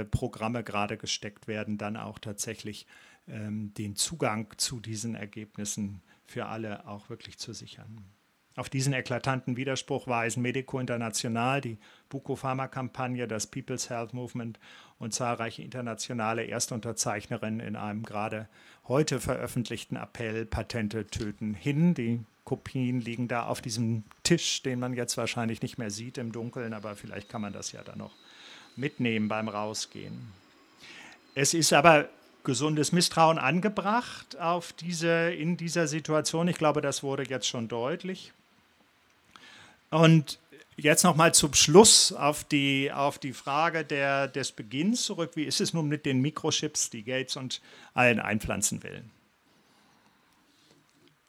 Programme gerade gesteckt werden, dann auch tatsächlich ähm, den Zugang zu diesen Ergebnissen für alle auch wirklich zu sichern. Auf diesen eklatanten Widerspruch weisen Medico International, die Buko-Pharma-Kampagne, das People's Health Movement und zahlreiche internationale Erstunterzeichnerinnen in einem gerade heute veröffentlichten Appell Patente töten hin. Die Kopien liegen da auf diesem Tisch, den man jetzt wahrscheinlich nicht mehr sieht im Dunkeln, aber vielleicht kann man das ja dann noch mitnehmen beim Rausgehen. Es ist aber gesundes Misstrauen angebracht auf diese, in dieser Situation. Ich glaube, das wurde jetzt schon deutlich. Und jetzt nochmal zum Schluss auf die, auf die Frage der, des Beginns zurück. Wie ist es nun mit den Mikrochips, die Gates und allen einpflanzen will?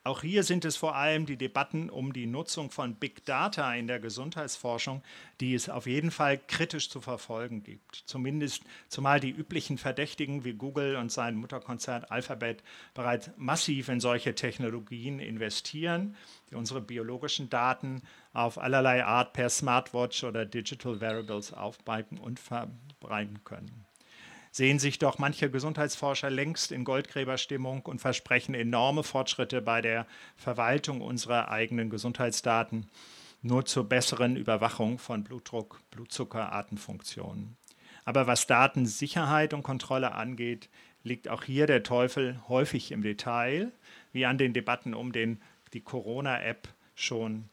Auch hier sind es vor allem die Debatten um die Nutzung von Big Data in der Gesundheitsforschung, die es auf jeden Fall kritisch zu verfolgen gibt. Zumindest zumal die üblichen Verdächtigen wie Google und sein Mutterkonzern Alphabet bereits massiv in solche Technologien investieren, die unsere biologischen Daten auf allerlei Art per Smartwatch oder Digital Variables aufbereiten und verbreiten können sehen sich doch manche Gesundheitsforscher längst in Goldgräberstimmung und versprechen enorme Fortschritte bei der Verwaltung unserer eigenen Gesundheitsdaten, nur zur besseren Überwachung von Blutdruck, Blutzucker, Atemfunktionen. Aber was Datensicherheit und Kontrolle angeht, liegt auch hier der Teufel häufig im Detail. wie an den Debatten um den, die Corona-App schon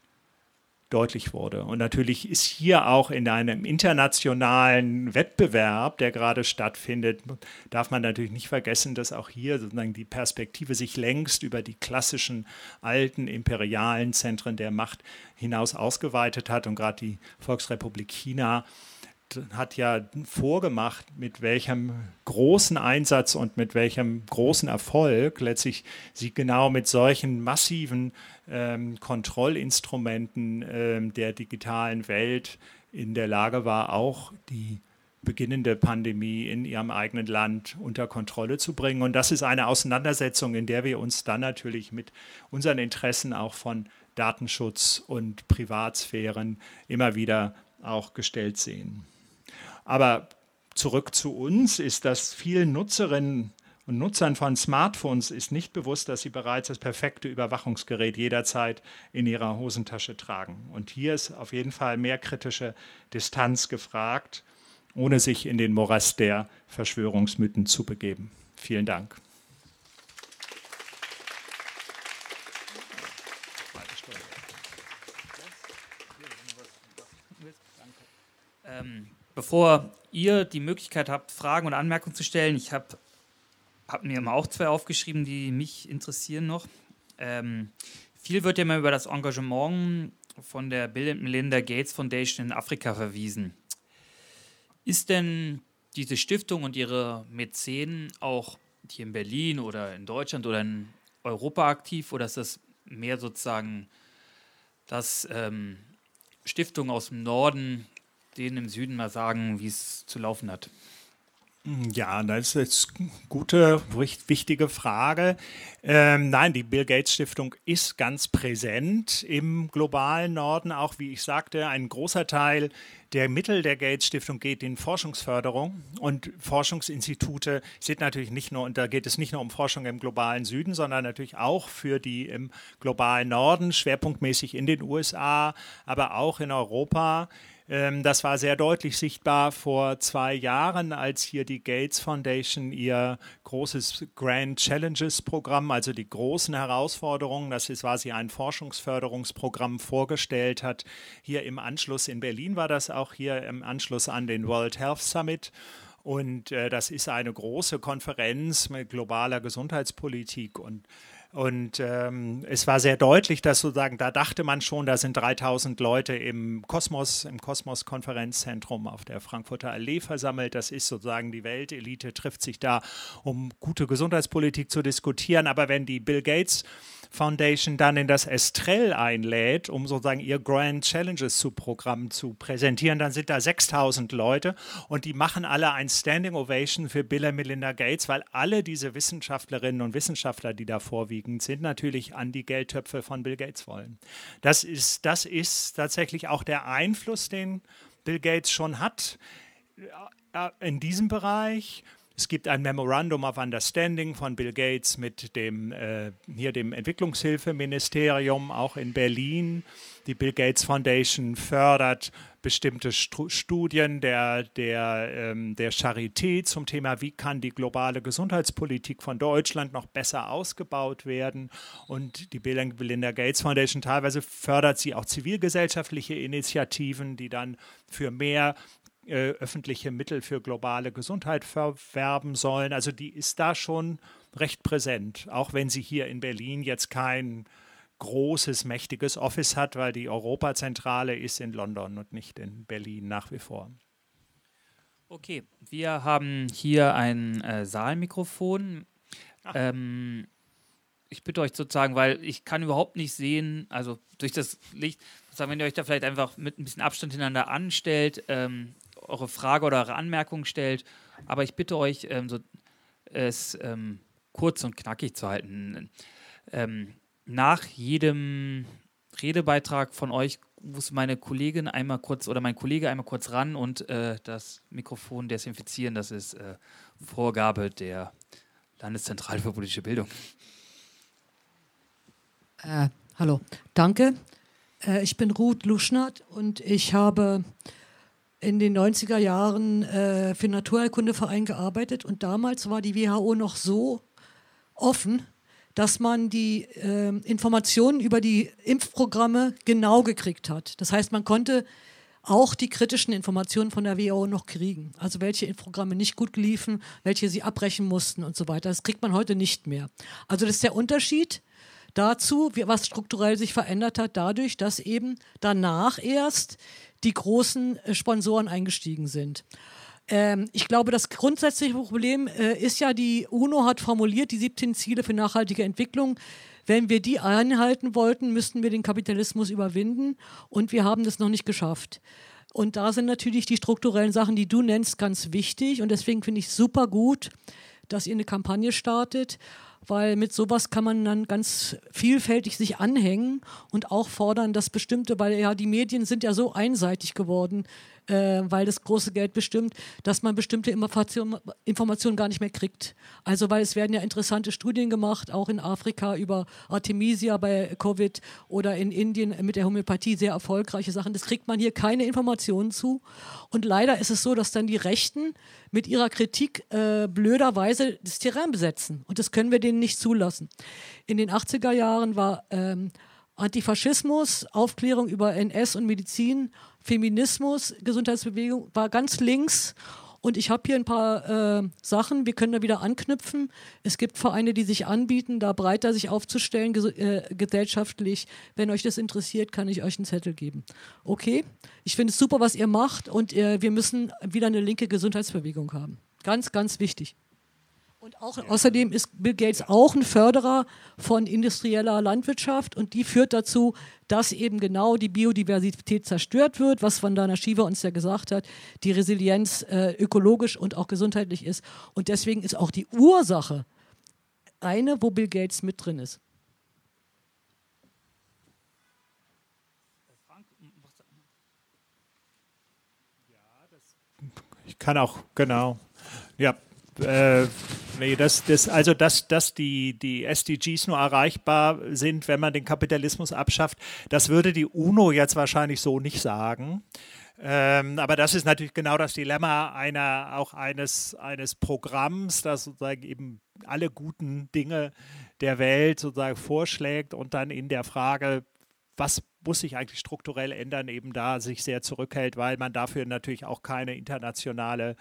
deutlich wurde. Und natürlich ist hier auch in einem internationalen Wettbewerb, der gerade stattfindet, darf man natürlich nicht vergessen, dass auch hier sozusagen die Perspektive sich längst über die klassischen alten imperialen Zentren der Macht hinaus ausgeweitet hat und gerade die Volksrepublik China hat ja vorgemacht, mit welchem großen Einsatz und mit welchem großen Erfolg letztlich sie genau mit solchen massiven ähm, Kontrollinstrumenten ähm, der digitalen Welt in der Lage war, auch die beginnende Pandemie in ihrem eigenen Land unter Kontrolle zu bringen. Und das ist eine Auseinandersetzung, in der wir uns dann natürlich mit unseren Interessen auch von Datenschutz und Privatsphären immer wieder auch gestellt sehen. Aber zurück zu uns ist das vielen Nutzerinnen und Nutzern von Smartphones ist nicht bewusst, dass sie bereits das perfekte Überwachungsgerät jederzeit in ihrer Hosentasche tragen. Und hier ist auf jeden Fall mehr kritische Distanz gefragt, ohne sich in den Morast der Verschwörungsmythen zu begeben. Vielen Dank. Ähm, bevor ihr die Möglichkeit habt, Fragen und Anmerkungen zu stellen, ich habe hab mir immer auch zwei aufgeschrieben, die mich interessieren noch. Ähm, viel wird ja immer über das Engagement von der Bill and Melinda Gates Foundation in Afrika verwiesen. Ist denn diese Stiftung und ihre Mäzenen auch hier in Berlin oder in Deutschland oder in Europa aktiv oder ist das mehr sozusagen, dass ähm, Stiftungen aus dem Norden denen im Süden mal sagen, wie es zu laufen hat? Ja, das ist eine gute, wichtige Frage. Ähm, nein, die Bill Gates Stiftung ist ganz präsent im globalen Norden. Auch wie ich sagte, ein großer Teil der Mittel der Gates Stiftung geht in Forschungsförderung. Und Forschungsinstitute sind natürlich nicht nur, und da geht es nicht nur um Forschung im globalen Süden, sondern natürlich auch für die im globalen Norden, schwerpunktmäßig in den USA, aber auch in Europa. Ähm, das war sehr deutlich sichtbar vor zwei Jahren, als hier die Gates Foundation ihr großes Grand Challenges Programm, also die großen Herausforderungen, das ist quasi ein Forschungsförderungsprogramm vorgestellt hat. Hier im Anschluss in Berlin war das auch hier im Anschluss an den World Health Summit. Und äh, das ist eine große Konferenz mit globaler Gesundheitspolitik und und ähm, es war sehr deutlich, dass sozusagen, da dachte man schon, da sind 3000 Leute im Kosmos, im Kosmos-Konferenzzentrum auf der Frankfurter Allee versammelt. Das ist sozusagen die Weltelite, trifft sich da, um gute Gesundheitspolitik zu diskutieren. Aber wenn die Bill Gates Foundation dann in das Estrell einlädt, um sozusagen ihr Grand Challenges zu Programm zu präsentieren, dann sind da 6000 Leute und die machen alle ein Standing Ovation für Bill und Melinda Gates, weil alle diese Wissenschaftlerinnen und Wissenschaftler, die da vorwiegend sind, natürlich an die Geldtöpfe von Bill Gates wollen. Das ist, das ist tatsächlich auch der Einfluss, den Bill Gates schon hat äh, in diesem Bereich. Es gibt ein Memorandum of Understanding von Bill Gates mit dem, äh, hier dem Entwicklungshilfeministerium, auch in Berlin. Die Bill Gates Foundation fördert bestimmte Stu Studien der, der, ähm, der Charité zum Thema, wie kann die globale Gesundheitspolitik von Deutschland noch besser ausgebaut werden. Und die Bill and Melinda Gates Foundation teilweise fördert sie auch zivilgesellschaftliche Initiativen, die dann für mehr äh, öffentliche Mittel für globale Gesundheit verwerben sollen. Also die ist da schon recht präsent, auch wenn sie hier in Berlin jetzt kein großes, mächtiges Office hat, weil die Europazentrale ist in London und nicht in Berlin nach wie vor. Okay, wir haben hier ein äh, Saalmikrofon. Ähm, ich bitte euch sozusagen, weil ich kann überhaupt nicht sehen, also durch das Licht, wenn ihr euch da vielleicht einfach mit ein bisschen Abstand hintereinander anstellt, ähm, eure Frage oder eure Anmerkung stellt. Aber ich bitte euch, ähm, so, es ähm, kurz und knackig zu halten. Ähm, nach jedem Redebeitrag von euch muss meine Kollegin einmal kurz oder mein Kollege einmal kurz ran und äh, das Mikrofon desinfizieren. Das ist äh, Vorgabe der Landeszentrale für politische Bildung. Äh, hallo, danke. Äh, ich bin Ruth Luschnert und ich habe in den 90er Jahren äh, für den Naturheilkundeverein gearbeitet und damals war die WHO noch so offen, dass man die äh, Informationen über die Impfprogramme genau gekriegt hat. Das heißt, man konnte auch die kritischen Informationen von der WHO noch kriegen. Also welche Impfprogramme nicht gut liefen, welche sie abbrechen mussten und so weiter. Das kriegt man heute nicht mehr. Also das ist der Unterschied dazu, was strukturell sich verändert hat, dadurch, dass eben danach erst die großen äh, Sponsoren eingestiegen sind. Ähm, ich glaube, das grundsätzliche Problem äh, ist ja, die UNO hat formuliert die 17 Ziele für nachhaltige Entwicklung. Wenn wir die einhalten wollten, müssten wir den Kapitalismus überwinden und wir haben das noch nicht geschafft. Und da sind natürlich die strukturellen Sachen, die du nennst, ganz wichtig. Und deswegen finde ich super gut, dass ihr eine Kampagne startet, weil mit sowas kann man dann ganz vielfältig sich anhängen und auch fordern, dass bestimmte, weil ja die Medien sind ja so einseitig geworden, äh, weil das große Geld bestimmt, dass man bestimmte Information, Informationen gar nicht mehr kriegt. Also weil es werden ja interessante Studien gemacht, auch in Afrika über Artemisia bei Covid oder in Indien mit der Homöopathie sehr erfolgreiche Sachen. Das kriegt man hier keine Informationen zu. Und leider ist es so, dass dann die Rechten mit ihrer Kritik äh, blöderweise das Terrain besetzen. Und das können wir denen nicht zulassen. In den 80er Jahren war ähm, Antifaschismus, Aufklärung über NS und Medizin, Feminismus, Gesundheitsbewegung war ganz links. Und ich habe hier ein paar äh, Sachen, wir können da wieder anknüpfen. Es gibt Vereine, die sich anbieten, da breiter sich aufzustellen äh, gesellschaftlich. Wenn euch das interessiert, kann ich euch einen Zettel geben. Okay, ich finde es super, was ihr macht und äh, wir müssen wieder eine linke Gesundheitsbewegung haben. Ganz, ganz wichtig. Und auch, außerdem ist Bill Gates auch ein Förderer von industrieller Landwirtschaft und die führt dazu, dass eben genau die Biodiversität zerstört wird, was Vandana Shiva uns ja gesagt hat, die Resilienz äh, ökologisch und auch gesundheitlich ist. Und deswegen ist auch die Ursache eine, wo Bill Gates mit drin ist. Ich kann auch, genau. Ja, äh, nee, das, das, also dass, dass die, die SDGs nur erreichbar sind, wenn man den Kapitalismus abschafft, das würde die UNO jetzt wahrscheinlich so nicht sagen. Ähm, aber das ist natürlich genau das Dilemma einer, auch eines, eines Programms, das sozusagen eben alle guten Dinge der Welt sozusagen vorschlägt und dann in der Frage, was muss sich eigentlich strukturell ändern, eben da sich sehr zurückhält, weil man dafür natürlich auch keine internationale,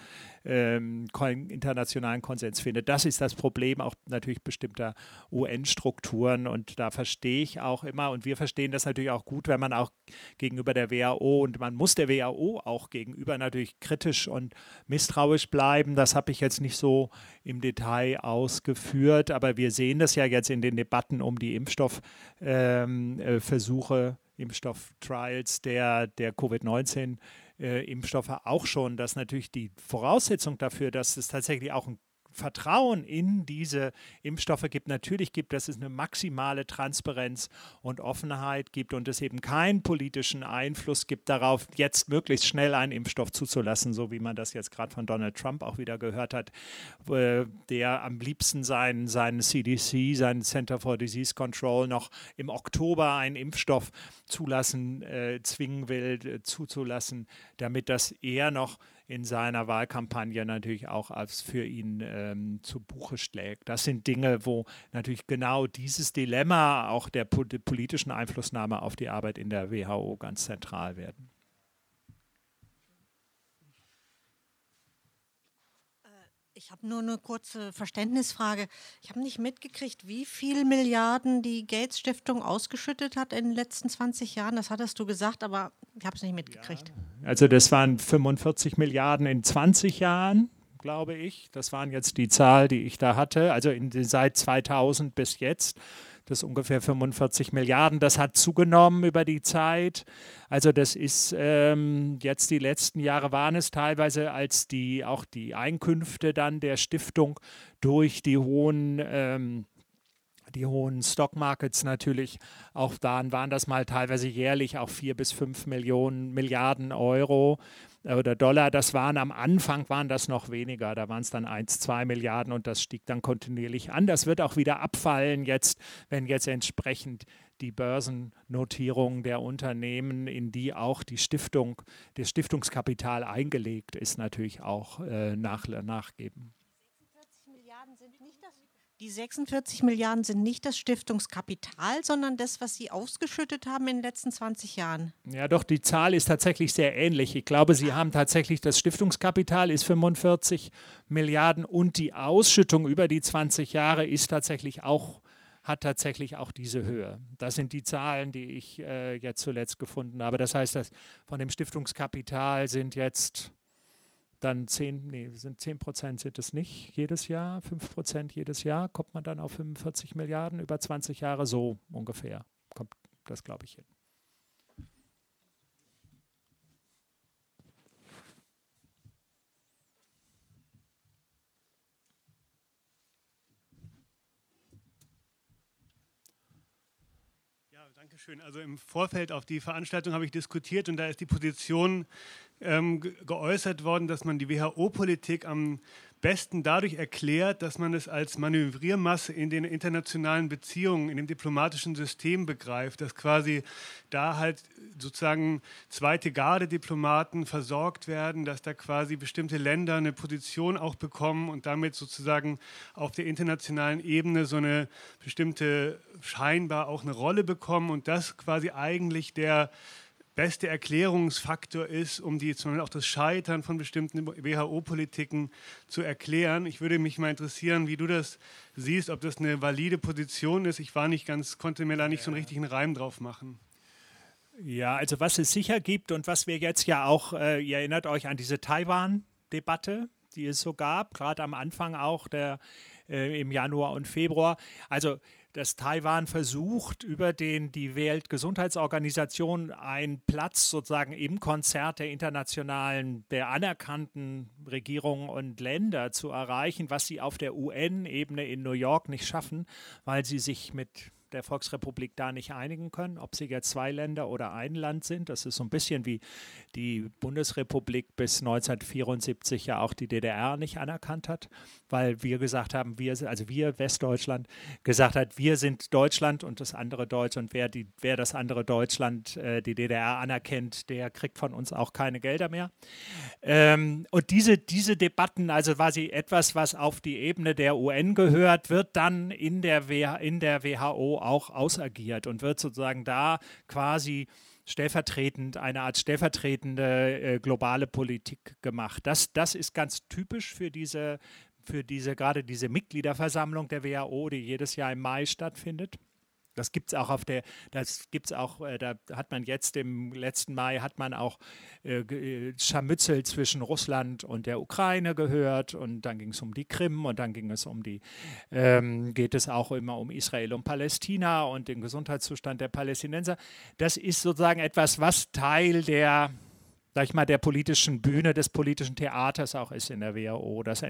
ähm, internationalen Konsens findet. Das ist das Problem auch natürlich bestimmter UN-Strukturen und da verstehe ich auch immer und wir verstehen das natürlich auch gut, wenn man auch gegenüber der WHO und man muss der WHO auch gegenüber natürlich kritisch und misstrauisch bleiben. Das habe ich jetzt nicht so im Detail ausgeführt, aber wir sehen das ja jetzt in den Debatten um die Impfstoffversuche. Ähm, äh, Impfstoff-Trials der, der Covid-19-Impfstoffe äh, auch schon, dass natürlich die Voraussetzung dafür, dass es tatsächlich auch ein Vertrauen in diese Impfstoffe gibt, natürlich gibt, dass es eine maximale Transparenz und Offenheit gibt und es eben keinen politischen Einfluss gibt darauf, jetzt möglichst schnell einen Impfstoff zuzulassen, so wie man das jetzt gerade von Donald Trump auch wieder gehört hat, der am liebsten seinen, seinen CDC, seinen Center for Disease Control noch im Oktober einen Impfstoff zulassen, äh, zwingen will, äh, zuzulassen, damit das eher noch in seiner Wahlkampagne natürlich auch als für ihn ähm, zu Buche schlägt. Das sind Dinge, wo natürlich genau dieses Dilemma auch der politischen Einflussnahme auf die Arbeit in der WHO ganz zentral werden. Ich habe nur eine kurze Verständnisfrage. Ich habe nicht mitgekriegt, wie viele Milliarden die Gates Stiftung ausgeschüttet hat in den letzten 20 Jahren. Das hattest du gesagt, aber ich habe es nicht mitgekriegt. Ja, also das waren 45 Milliarden in 20 Jahren, glaube ich. Das waren jetzt die Zahl, die ich da hatte. Also in, seit 2000 bis jetzt das ist ungefähr 45 Milliarden. Das hat zugenommen über die Zeit. Also das ist ähm, jetzt die letzten Jahre waren es teilweise, als die auch die Einkünfte dann der Stiftung durch die hohen ähm, die hohen Stockmarkets natürlich, auch dann waren das mal teilweise jährlich auch vier bis fünf Millionen Milliarden Euro oder Dollar, das waren am Anfang waren das noch weniger, da waren es dann 1, 2 Milliarden und das stieg dann kontinuierlich an. Das wird auch wieder abfallen jetzt, wenn jetzt entsprechend die Börsennotierung der Unternehmen, in die auch die Stiftung, das Stiftungskapital eingelegt ist, natürlich auch äh, nach, nachgeben. 46 Milliarden sind nicht das Die 46 Milliarden sind nicht das Stiftungskapital, sondern das, was Sie ausgeschüttet haben in den letzten 20 Jahren. Ja, doch, die Zahl ist tatsächlich sehr ähnlich. Ich glaube, Sie haben tatsächlich das Stiftungskapital ist 45 Milliarden und die Ausschüttung über die 20 Jahre ist tatsächlich auch hat tatsächlich auch diese Höhe. Das sind die Zahlen, die ich äh, jetzt zuletzt gefunden habe. Das heißt, dass von dem Stiftungskapital sind jetzt dann 10, nee, sind 10 Prozent sind es nicht jedes Jahr, 5 Prozent jedes Jahr, kommt man dann auf 45 Milliarden über 20 Jahre, so ungefähr kommt das, glaube ich, hin. Danke schön. Also im Vorfeld auf die Veranstaltung habe ich diskutiert und da ist die Position ähm, geäußert worden, dass man die WHO-Politik am besten dadurch erklärt, dass man es als Manövriermasse in den internationalen Beziehungen, in dem diplomatischen System begreift, dass quasi da halt sozusagen zweite Garde-Diplomaten versorgt werden, dass da quasi bestimmte Länder eine Position auch bekommen und damit sozusagen auf der internationalen Ebene so eine bestimmte scheinbar auch eine Rolle bekommen und das quasi eigentlich der beste Erklärungsfaktor ist, um die, auch das Scheitern von bestimmten WHO-Politiken zu erklären. Ich würde mich mal interessieren, wie du das siehst, ob das eine valide Position ist. Ich war nicht ganz, konnte mir da nicht so einen richtigen Reim drauf machen. Ja, also was es sicher gibt und was wir jetzt ja auch, äh, ihr erinnert euch an diese Taiwan-Debatte, die es so gab, gerade am Anfang auch der äh, im Januar und Februar. Also dass Taiwan versucht, über den die Weltgesundheitsorganisation einen Platz sozusagen im Konzert der internationalen, der anerkannten Regierungen und Länder zu erreichen, was sie auf der UN-Ebene in New York nicht schaffen, weil sie sich mit der Volksrepublik da nicht einigen können, ob sie jetzt zwei Länder oder ein Land sind. Das ist so ein bisschen wie die Bundesrepublik bis 1974 ja auch die DDR nicht anerkannt hat, weil wir gesagt haben, wir, also wir Westdeutschland gesagt hat, wir sind Deutschland und das andere Deutschland. Und wer, die, wer das andere Deutschland, äh, die DDR anerkennt, der kriegt von uns auch keine Gelder mehr. Ähm, und diese, diese Debatten, also quasi etwas, was auf die Ebene der UN gehört, wird dann in der, in der WHO auch ausagiert und wird sozusagen da quasi stellvertretend, eine Art stellvertretende äh, globale Politik gemacht. Das, das ist ganz typisch für diese, für diese, gerade diese Mitgliederversammlung der WHO, die jedes Jahr im Mai stattfindet. Das gibt es auch auf der, das gibt es auch, äh, da hat man jetzt im letzten Mai hat man auch äh, äh, Scharmützel zwischen Russland und der Ukraine gehört und dann ging es um die Krim und dann ging es um die, ähm, geht es auch immer um Israel und Palästina und den Gesundheitszustand der Palästinenser. Das ist sozusagen etwas, was Teil der sag ich mal, der politischen Bühne, des politischen Theaters auch ist in der WHO. Das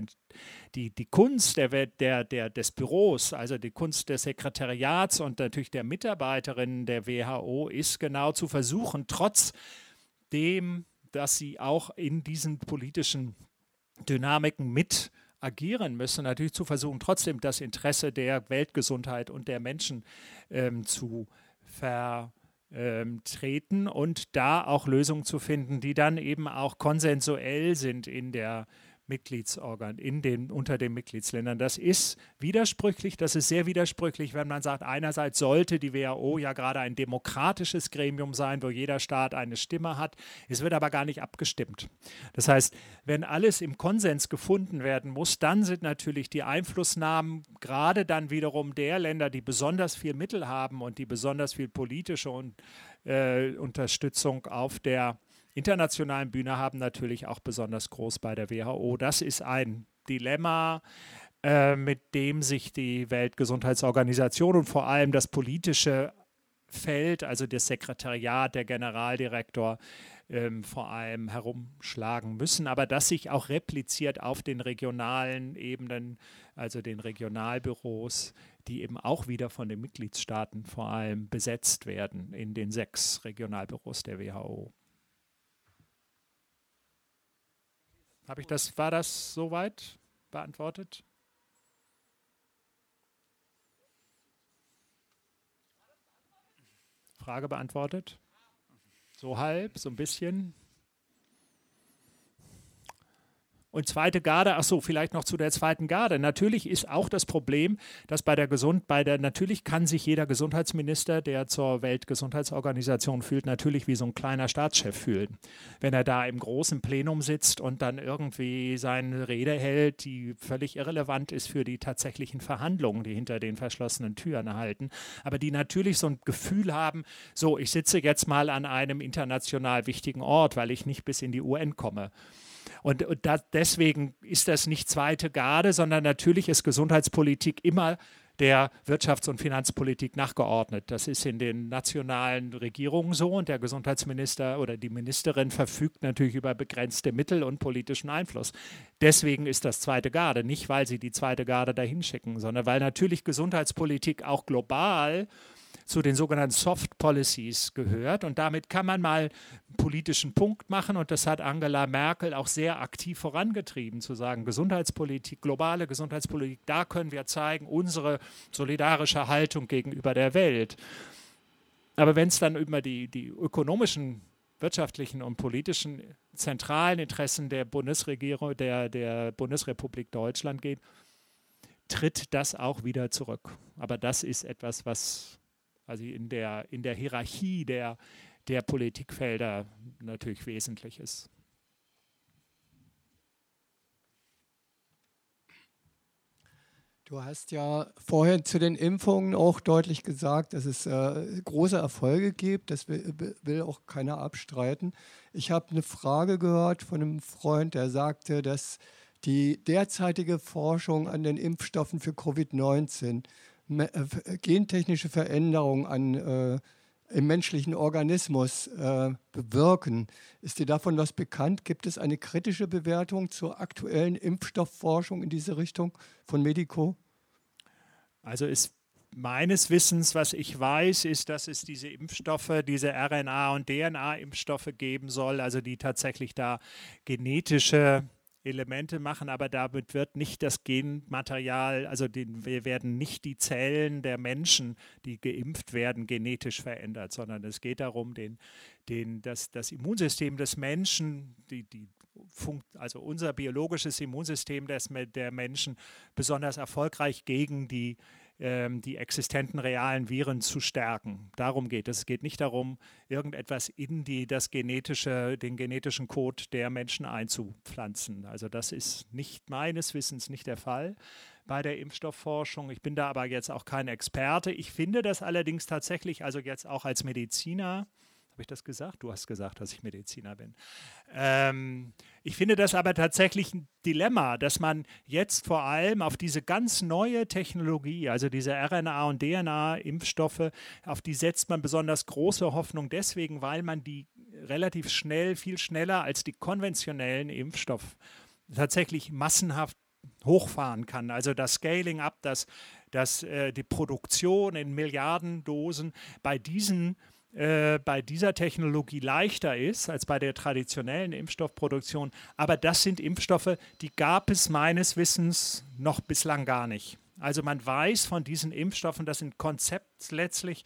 die, die Kunst der, der, der, des Büros, also die Kunst des Sekretariats und natürlich der Mitarbeiterinnen der WHO ist genau zu versuchen, trotz dem, dass sie auch in diesen politischen Dynamiken mit agieren müssen, natürlich zu versuchen, trotzdem das Interesse der Weltgesundheit und der Menschen ähm, zu ver ähm, treten und da auch Lösungen zu finden, die dann eben auch konsensuell sind in der Mitgliedsorgan, in den, unter den Mitgliedsländern. Das ist widersprüchlich, das ist sehr widersprüchlich, wenn man sagt, einerseits sollte die WHO ja gerade ein demokratisches Gremium sein, wo jeder Staat eine Stimme hat. Es wird aber gar nicht abgestimmt. Das heißt, wenn alles im Konsens gefunden werden muss, dann sind natürlich die Einflussnahmen gerade dann wiederum der Länder, die besonders viel Mittel haben und die besonders viel politische und, äh, Unterstützung auf der internationalen Bühne haben, natürlich auch besonders groß bei der WHO. Das ist ein Dilemma, äh, mit dem sich die Weltgesundheitsorganisation und vor allem das politische Feld, also das Sekretariat, der Generaldirektor, ähm, vor allem herumschlagen müssen, aber das sich auch repliziert auf den regionalen Ebenen, also den Regionalbüros, die eben auch wieder von den Mitgliedstaaten vor allem besetzt werden in den sechs Regionalbüros der WHO. Habe ich das, war das soweit beantwortet? Frage beantwortet? So halb, so ein bisschen. Und zweite Garde, ach so, vielleicht noch zu der zweiten Garde. Natürlich ist auch das Problem, dass bei der Gesund, bei der, natürlich kann sich jeder Gesundheitsminister, der zur Weltgesundheitsorganisation fühlt, natürlich wie so ein kleiner Staatschef fühlen. Wenn er da im großen Plenum sitzt und dann irgendwie seine Rede hält, die völlig irrelevant ist für die tatsächlichen Verhandlungen, die hinter den verschlossenen Türen halten, aber die natürlich so ein Gefühl haben, so, ich sitze jetzt mal an einem international wichtigen Ort, weil ich nicht bis in die UN komme. Und, und da, deswegen ist das nicht zweite Garde, sondern natürlich ist Gesundheitspolitik immer der Wirtschafts- und Finanzpolitik nachgeordnet. Das ist in den nationalen Regierungen so und der Gesundheitsminister oder die Ministerin verfügt natürlich über begrenzte Mittel und politischen Einfluss. Deswegen ist das zweite Garde, nicht weil sie die zweite Garde dahin schicken, sondern weil natürlich Gesundheitspolitik auch global zu den sogenannten Soft Policies gehört. Und damit kann man mal einen politischen Punkt machen. Und das hat Angela Merkel auch sehr aktiv vorangetrieben, zu sagen, Gesundheitspolitik, globale Gesundheitspolitik, da können wir zeigen, unsere solidarische Haltung gegenüber der Welt. Aber wenn es dann über die, die ökonomischen wirtschaftlichen und politischen zentralen Interessen der Bundesregierung, der, der Bundesrepublik Deutschland geht, tritt das auch wieder zurück. Aber das ist etwas, was also in der, in der Hierarchie der, der Politikfelder natürlich wesentlich ist. Du hast ja vorher zu den Impfungen auch deutlich gesagt, dass es äh, große Erfolge gibt. Das will, will auch keiner abstreiten. Ich habe eine Frage gehört von einem Freund, der sagte, dass die derzeitige Forschung an den Impfstoffen für Covid-19 äh, gentechnische Veränderungen an, äh, im menschlichen Organismus äh, bewirken. Ist dir davon was bekannt? Gibt es eine kritische Bewertung zur aktuellen Impfstoffforschung in diese Richtung von Medico? Also ist meines Wissens, was ich weiß, ist, dass es diese Impfstoffe, diese RNA- und DNA-Impfstoffe geben soll, also die tatsächlich da genetische Elemente machen, aber damit wird nicht das Genmaterial, also den, wir werden nicht die Zellen der Menschen, die geimpft werden, genetisch verändert, sondern es geht darum, den, den, das, das Immunsystem des Menschen, die, die also unser biologisches Immunsystem des, der Menschen besonders erfolgreich gegen die ähm, die existenten realen Viren zu stärken. Darum geht es. Es geht nicht darum, irgendetwas in die, das genetische, den genetischen Code der Menschen einzupflanzen. Also das ist nicht meines Wissens nicht der Fall bei der Impfstoffforschung. Ich bin da aber jetzt auch kein Experte. Ich finde das allerdings tatsächlich, also jetzt auch als Mediziner, habe ich das gesagt? Du hast gesagt, dass ich Mediziner bin. Ähm, ich finde das aber tatsächlich ein Dilemma, dass man jetzt vor allem auf diese ganz neue Technologie, also diese RNA- und DNA-Impfstoffe, auf die setzt man besonders große Hoffnung deswegen, weil man die relativ schnell, viel schneller als die konventionellen Impfstoffe tatsächlich massenhaft hochfahren kann. Also das Scaling up, das, das, äh, die Produktion in Milliardendosen bei diesen äh, bei dieser Technologie leichter ist als bei der traditionellen Impfstoffproduktion. Aber das sind Impfstoffe, die gab es meines Wissens noch bislang gar nicht. Also man weiß von diesen Impfstoffen, das sind Konzepts letztlich,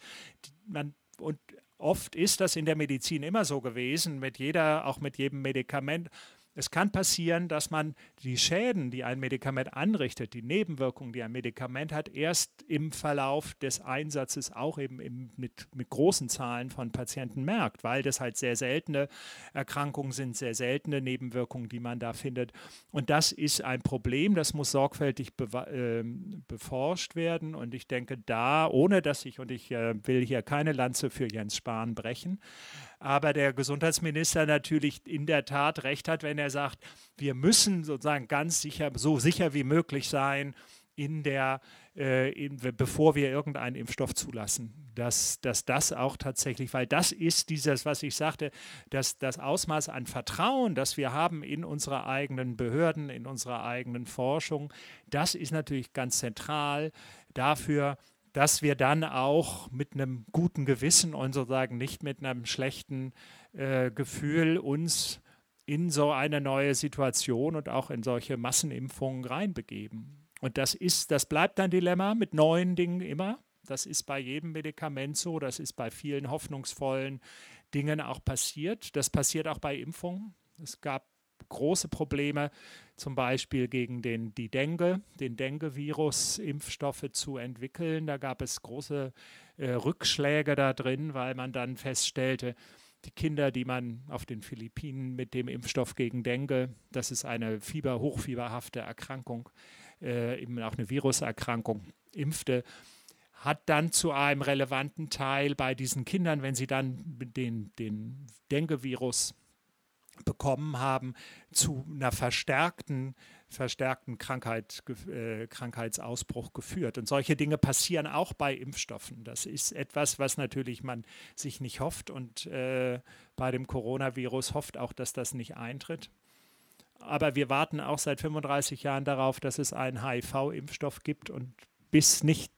man, und oft ist das in der Medizin immer so gewesen, mit jeder, auch mit jedem Medikament es kann passieren, dass man die Schäden, die ein Medikament anrichtet, die Nebenwirkungen, die ein Medikament hat, erst im Verlauf des Einsatzes auch eben mit, mit großen Zahlen von Patienten merkt, weil das halt sehr seltene Erkrankungen sind, sehr seltene Nebenwirkungen, die man da findet. Und das ist ein Problem, das muss sorgfältig äh, beforscht werden. Und ich denke, da, ohne dass ich, und ich äh, will hier keine Lanze für Jens Spahn brechen, aber der Gesundheitsminister natürlich in der Tat recht hat, wenn er sagt, wir müssen sozusagen ganz sicher, so sicher wie möglich sein, in der, äh, in, bevor wir irgendeinen Impfstoff zulassen, dass, dass das auch tatsächlich, weil das ist dieses, was ich sagte, dass das Ausmaß an Vertrauen, das wir haben in unsere eigenen Behörden, in unserer eigenen Forschung, das ist natürlich ganz zentral dafür, dass wir dann auch mit einem guten Gewissen und sozusagen nicht mit einem schlechten äh, Gefühl uns in so eine neue Situation und auch in solche Massenimpfungen reinbegeben. Und das ist, das bleibt ein Dilemma mit neuen Dingen immer. Das ist bei jedem Medikament so, das ist bei vielen hoffnungsvollen Dingen auch passiert. Das passiert auch bei Impfungen. Es gab große Probleme, zum Beispiel gegen den, die Dengue, den Dengue-Virus Impfstoffe zu entwickeln. Da gab es große äh, Rückschläge da drin, weil man dann feststellte, die Kinder, die man auf den Philippinen mit dem Impfstoff gegen Dengue, das ist eine Fieber, hochfieberhafte Erkrankung, äh, eben auch eine Viruserkrankung, impfte, hat dann zu einem relevanten Teil bei diesen Kindern, wenn sie dann den, den Dengue-Virus bekommen haben, zu einer verstärkten verstärkten Krankheit, äh, Krankheitsausbruch geführt. Und solche Dinge passieren auch bei Impfstoffen. Das ist etwas, was natürlich man sich nicht hofft und äh, bei dem Coronavirus hofft auch, dass das nicht eintritt. Aber wir warten auch seit 35 Jahren darauf, dass es einen HIV-Impfstoff gibt und bis nicht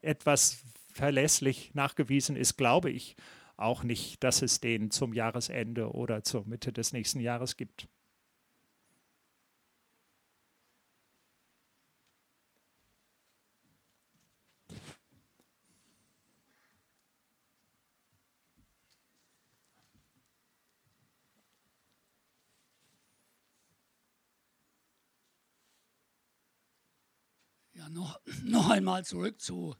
etwas verlässlich nachgewiesen ist, glaube ich auch nicht, dass es den zum Jahresende oder zur Mitte des nächsten Jahres gibt. Ja, noch, noch einmal zurück zu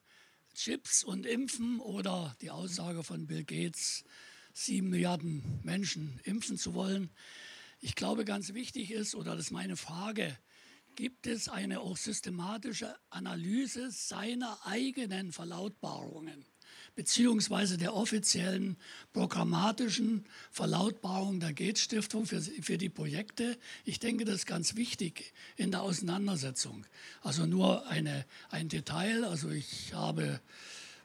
Chips und Impfen oder die Aussage von Bill Gates, sieben Milliarden Menschen impfen zu wollen. Ich glaube, ganz wichtig ist, oder das ist meine Frage, gibt es eine auch systematische Analyse seiner eigenen Verlautbarungen? Beziehungsweise der offiziellen programmatischen Verlautbarung der Gates Stiftung für, für die Projekte. Ich denke, das ist ganz wichtig in der Auseinandersetzung. Also nur eine, ein Detail. Also ich habe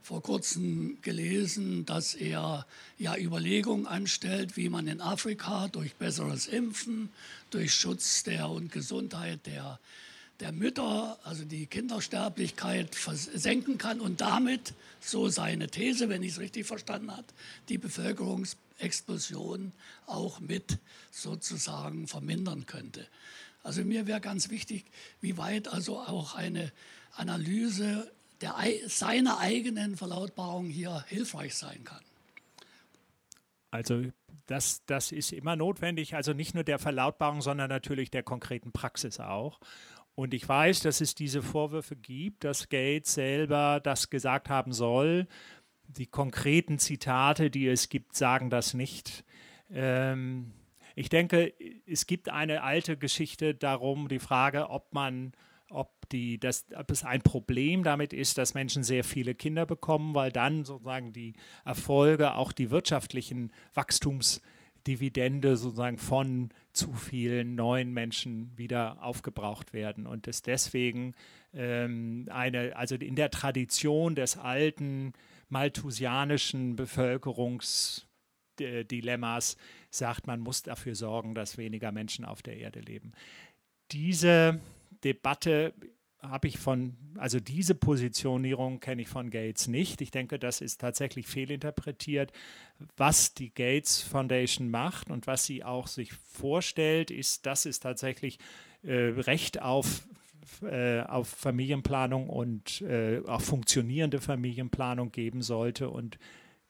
vor kurzem gelesen, dass er ja Überlegungen anstellt, wie man in Afrika durch besseres Impfen, durch Schutz der und Gesundheit der der Mütter, also die Kindersterblichkeit senken kann und damit, so seine These, wenn ich es richtig verstanden habe, die Bevölkerungsexplosion auch mit sozusagen vermindern könnte. Also mir wäre ganz wichtig, wie weit also auch eine Analyse der, seiner eigenen Verlautbarung hier hilfreich sein kann. Also das, das ist immer notwendig, also nicht nur der Verlautbarung, sondern natürlich der konkreten Praxis auch. Und ich weiß, dass es diese Vorwürfe gibt, dass Gates selber das gesagt haben soll. Die konkreten Zitate, die es gibt, sagen das nicht. Ähm, ich denke, es gibt eine alte Geschichte darum, die Frage, ob man, ob, die, das, ob es ein Problem damit ist, dass Menschen sehr viele Kinder bekommen, weil dann sozusagen die Erfolge, auch die wirtschaftlichen Wachstums Dividende sozusagen von zu vielen neuen Menschen wieder aufgebraucht werden und es deswegen ähm, eine, also in der Tradition des alten malthusianischen Bevölkerungsdilemmas sagt, man muss dafür sorgen, dass weniger Menschen auf der Erde leben. Diese Debatte habe ich von, also diese Positionierung kenne ich von Gates nicht. Ich denke, das ist tatsächlich fehlinterpretiert. Was die Gates Foundation macht und was sie auch sich vorstellt, ist, dass es tatsächlich äh, Recht auf, äh, auf Familienplanung und äh, auch funktionierende Familienplanung geben sollte und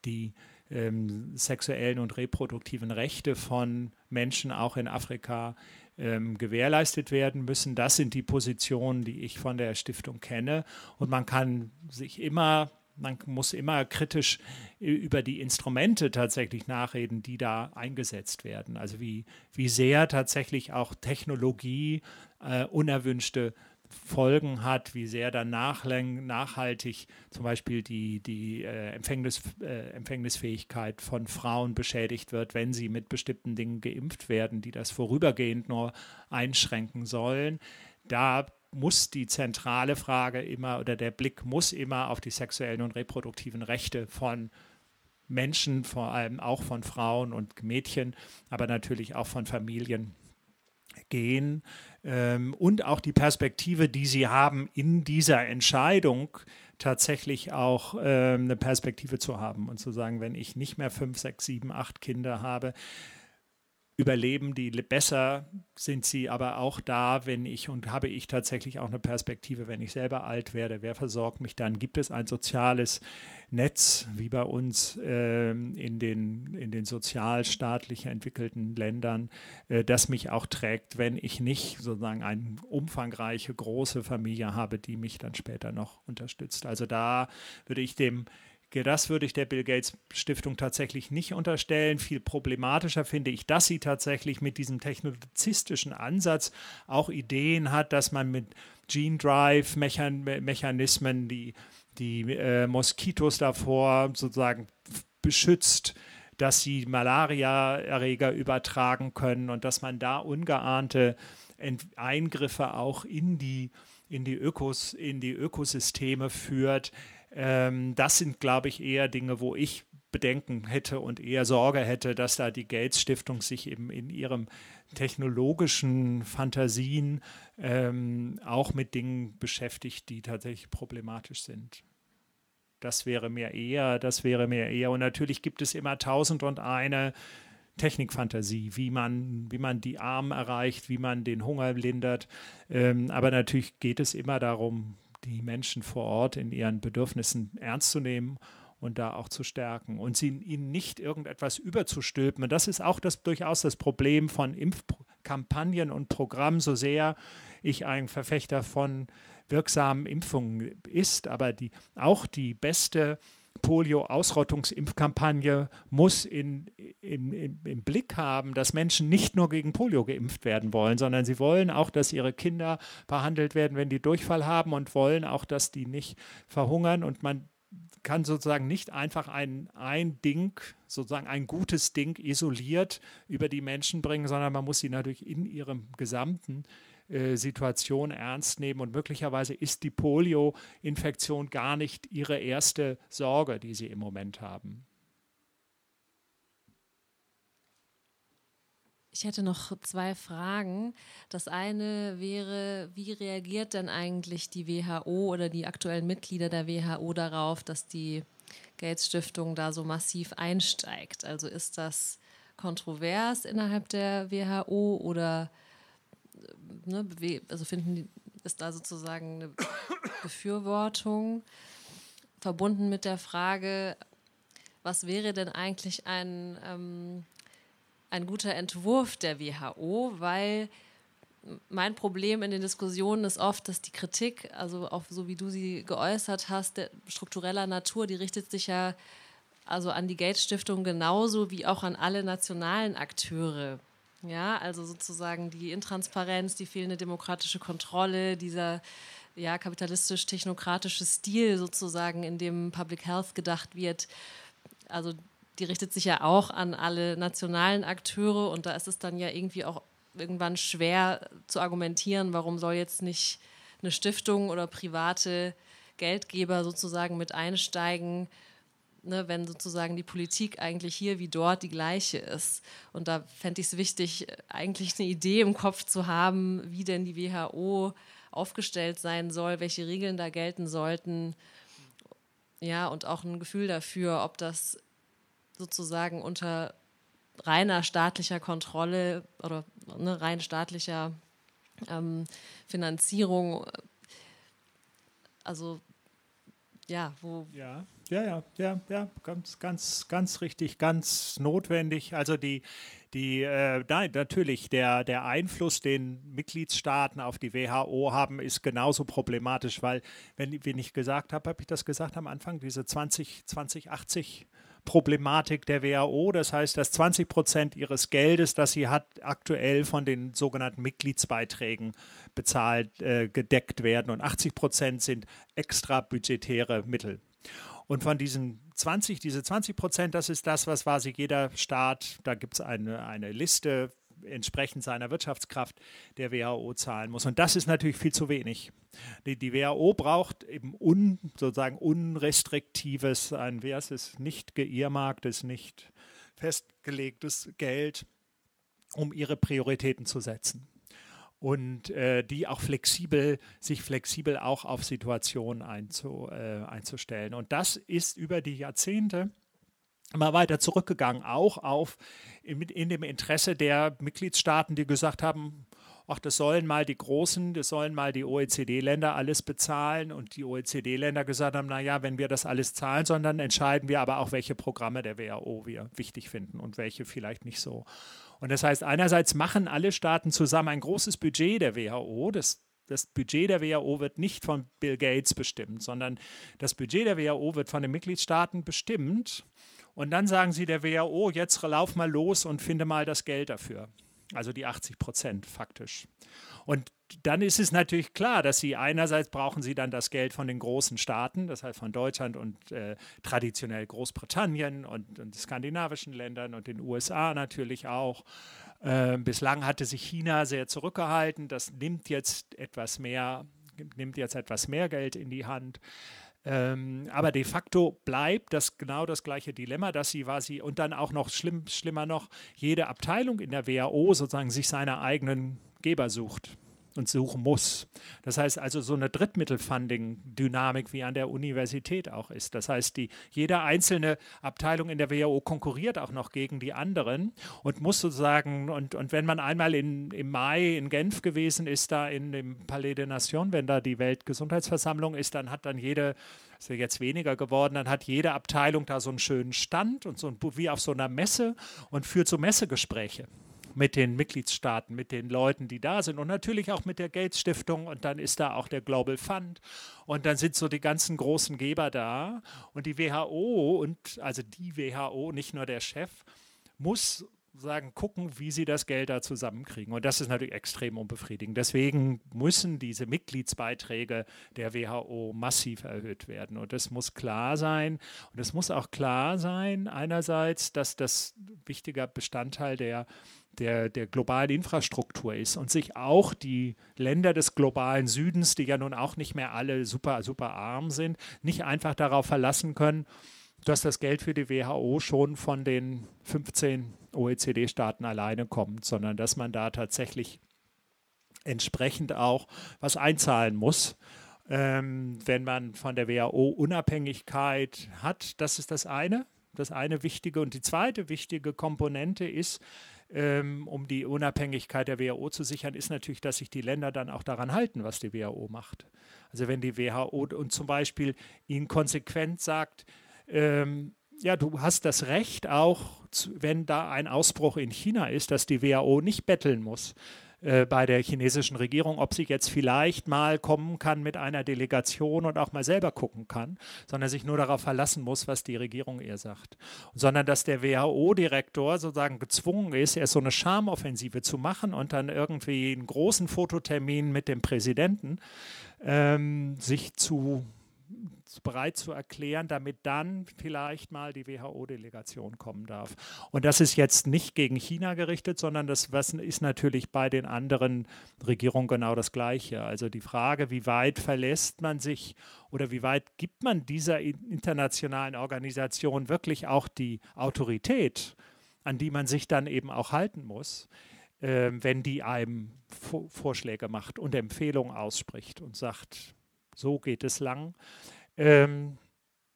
die ähm, sexuellen und reproduktiven Rechte von Menschen auch in Afrika ähm, gewährleistet werden müssen. Das sind die Positionen, die ich von der Stiftung kenne. Und man kann sich immer, man muss immer kritisch über die Instrumente tatsächlich nachreden, die da eingesetzt werden. Also wie, wie sehr tatsächlich auch Technologie äh, unerwünschte Folgen hat, wie sehr dann nachhaltig zum Beispiel die, die äh, Empfängnis, äh, Empfängnisfähigkeit von Frauen beschädigt wird, wenn sie mit bestimmten Dingen geimpft werden, die das vorübergehend nur einschränken sollen. Da muss die zentrale Frage immer oder der Blick muss immer auf die sexuellen und reproduktiven Rechte von Menschen, vor allem auch von Frauen und Mädchen, aber natürlich auch von Familien gehen ähm, und auch die Perspektive, die sie haben, in dieser Entscheidung tatsächlich auch ähm, eine Perspektive zu haben und zu sagen, wenn ich nicht mehr fünf, sechs, sieben, acht Kinder habe, überleben die besser, sind sie aber auch da, wenn ich und habe ich tatsächlich auch eine Perspektive, wenn ich selber alt werde, wer versorgt mich dann? Gibt es ein soziales Netz, wie bei uns äh, in, den, in den sozialstaatlich entwickelten Ländern, äh, das mich auch trägt, wenn ich nicht sozusagen eine umfangreiche, große Familie habe, die mich dann später noch unterstützt. Also da würde ich dem das würde ich der Bill Gates Stiftung tatsächlich nicht unterstellen. Viel problematischer finde ich, dass sie tatsächlich mit diesem technologistischen Ansatz auch Ideen hat, dass man mit Gene Drive Mechanismen die, die äh, Moskitos davor sozusagen beschützt, dass sie Malaria-Erreger übertragen können und dass man da ungeahnte Eingriffe auch in die, in die, Ökos, in die Ökosysteme führt ähm, das sind, glaube ich, eher Dinge, wo ich Bedenken hätte und eher Sorge hätte, dass da die Gates Stiftung sich eben in ihrem technologischen Fantasien ähm, auch mit Dingen beschäftigt, die tatsächlich problematisch sind. Das wäre mir eher, das wäre mir eher. Und natürlich gibt es immer tausend und eine Technikfantasie, wie man, wie man die Armen erreicht, wie man den Hunger lindert. Ähm, aber natürlich geht es immer darum, die Menschen vor Ort in ihren Bedürfnissen ernst zu nehmen und da auch zu stärken und sie, ihnen nicht irgendetwas überzustülpen. Und das ist auch das, durchaus das Problem von Impfkampagnen und Programmen, so sehr ich ein Verfechter von wirksamen Impfungen ist, aber die, auch die beste Polio-Ausrottungsimpfkampagne muss in, in, in, im Blick haben, dass Menschen nicht nur gegen Polio geimpft werden wollen, sondern sie wollen auch, dass ihre Kinder behandelt werden, wenn die Durchfall haben und wollen auch, dass die nicht verhungern. Und man kann sozusagen nicht einfach ein, ein Ding, sozusagen ein gutes Ding isoliert über die Menschen bringen, sondern man muss sie natürlich in ihrem gesamten äh, Situation ernst nehmen und möglicherweise ist die Polio-Infektion gar nicht ihre erste Sorge, die sie im Moment haben. Ich hätte noch zwei Fragen. Das eine wäre, wie reagiert denn eigentlich die WHO oder die aktuellen Mitglieder der WHO darauf, dass die Gates Stiftung da so massiv einsteigt? Also ist das kontrovers innerhalb der WHO oder ne, also finden die, ist da sozusagen eine Befürwortung verbunden mit der Frage, was wäre denn eigentlich ein, ähm, ein guter Entwurf der WHO, weil mein Problem in den Diskussionen ist oft, dass die Kritik, also auch so wie du sie geäußert hast, struktureller Natur, die richtet sich ja also an die Gates Stiftung genauso wie auch an alle nationalen Akteure. Ja, also sozusagen die Intransparenz, die fehlende demokratische Kontrolle, dieser ja, kapitalistisch-technokratische Stil sozusagen, in dem Public Health gedacht wird. Also die richtet sich ja auch an alle nationalen Akteure und da ist es dann ja irgendwie auch irgendwann schwer zu argumentieren, warum soll jetzt nicht eine Stiftung oder private Geldgeber sozusagen mit einsteigen ne, wenn sozusagen die Politik eigentlich hier wie dort die gleiche ist. Und da fände ich es wichtig, eigentlich eine Idee im Kopf zu haben, wie denn die WHO aufgestellt sein soll, welche Regeln da gelten sollten. Ja, und auch ein Gefühl dafür, ob das sozusagen unter reiner staatlicher Kontrolle oder ne, rein staatlicher ähm, Finanzierung, also ja, wo. Ja, ja, ja, ja, ja, ganz, ganz, ganz richtig, ganz notwendig. Also die, die, äh, nein, natürlich, der, der Einfluss, den Mitgliedstaaten auf die WHO haben, ist genauso problematisch, weil, wenn, wenn ich gesagt habe, habe ich das gesagt am Anfang, diese 20, 2080 Problematik der WHO. Das heißt, dass 20 Prozent ihres Geldes, das sie hat, aktuell von den sogenannten Mitgliedsbeiträgen bezahlt, äh, gedeckt werden und 80 Prozent sind extra budgetäre Mittel. Und von diesen 20, diese 20 Prozent, das ist das, was quasi jeder Staat, da gibt es eine, eine Liste entsprechend seiner Wirtschaftskraft der WHO zahlen muss. Und das ist natürlich viel zu wenig. Die, die WHO braucht eben un, sozusagen unrestriktives, ein, wie heißt es, nicht geehrmarktes, nicht festgelegtes Geld, um ihre Prioritäten zu setzen und äh, die auch flexibel, sich flexibel auch auf Situationen einzu, äh, einzustellen. Und das ist über die Jahrzehnte immer weiter zurückgegangen, auch auf in, in dem Interesse der Mitgliedstaaten, die gesagt haben, ach, das sollen mal die Großen, das sollen mal die OECD-Länder alles bezahlen und die OECD-Länder gesagt haben, naja, wenn wir das alles zahlen, sondern entscheiden wir aber auch, welche Programme der WHO wir wichtig finden und welche vielleicht nicht so. Und das heißt, einerseits machen alle Staaten zusammen ein großes Budget der WHO, das das Budget der WHO wird nicht von Bill Gates bestimmt, sondern das Budget der WHO wird von den Mitgliedstaaten bestimmt. Und dann sagen sie der WHO, jetzt lauf mal los und finde mal das Geld dafür also die 80 Prozent faktisch. Und dann ist es natürlich klar, dass sie einerseits brauchen sie dann das Geld von den großen Staaten, das heißt von Deutschland und äh, traditionell Großbritannien und, und skandinavischen Ländern und den USA natürlich auch. Äh, bislang hatte sich China sehr zurückgehalten. Das nimmt jetzt etwas mehr, nimmt jetzt etwas mehr Geld in die Hand. Ähm, aber de facto bleibt das genau das gleiche Dilemma, dass sie sie und dann auch noch schlimm, schlimmer noch, jede Abteilung in der WHO sozusagen sich seine eigenen Geber sucht und suchen muss. Das heißt also so eine Drittmittelfunding-Dynamik wie an der Universität auch ist. Das heißt, die, jede einzelne Abteilung in der WHO konkurriert auch noch gegen die anderen und muss sozusagen, und, und wenn man einmal in, im Mai in Genf gewesen ist, da in dem Palais des Nations, wenn da die Weltgesundheitsversammlung ist, dann hat dann jede ist ja jetzt weniger geworden, dann hat jede Abteilung da so einen schönen Stand und so ein, wie auf so einer Messe und führt so Messegespräche mit den Mitgliedstaaten, mit den Leuten, die da sind und natürlich auch mit der Gates Stiftung und dann ist da auch der Global Fund und dann sind so die ganzen großen Geber da und die WHO und also die WHO, nicht nur der Chef, muss sagen, gucken, wie sie das Geld da zusammenkriegen. Und das ist natürlich extrem unbefriedigend. Deswegen müssen diese Mitgliedsbeiträge der WHO massiv erhöht werden. Und es muss klar sein, und es muss auch klar sein, einerseits, dass das wichtiger Bestandteil der der, der globalen Infrastruktur ist und sich auch die Länder des globalen Südens, die ja nun auch nicht mehr alle super, super arm sind, nicht einfach darauf verlassen können, dass das Geld für die WHO schon von den 15 OECD-Staaten alleine kommt, sondern dass man da tatsächlich entsprechend auch was einzahlen muss. Ähm, wenn man von der WHO Unabhängigkeit hat, das ist das eine, das eine wichtige. Und die zweite wichtige Komponente ist, ähm, um die Unabhängigkeit der WHO zu sichern, ist natürlich, dass sich die Länder dann auch daran halten, was die WHO macht. Also wenn die WHO und zum Beispiel ihnen konsequent sagt, ähm, ja, du hast das Recht auch, wenn da ein Ausbruch in China ist, dass die WHO nicht betteln muss, äh, bei der chinesischen Regierung, ob sie jetzt vielleicht mal kommen kann mit einer Delegation und auch mal selber gucken kann, sondern sich nur darauf verlassen muss, was die Regierung ihr sagt. Sondern dass der WHO-Direktor sozusagen gezwungen ist, erst so eine Schamoffensive zu machen und dann irgendwie einen großen Fototermin mit dem Präsidenten ähm, sich zu bereit zu erklären, damit dann vielleicht mal die WHO-Delegation kommen darf. Und das ist jetzt nicht gegen China gerichtet, sondern das ist natürlich bei den anderen Regierungen genau das Gleiche. Also die Frage, wie weit verlässt man sich oder wie weit gibt man dieser internationalen Organisation wirklich auch die Autorität, an die man sich dann eben auch halten muss, äh, wenn die einem Vorschläge macht und Empfehlungen ausspricht und sagt, so geht es lang. Ähm,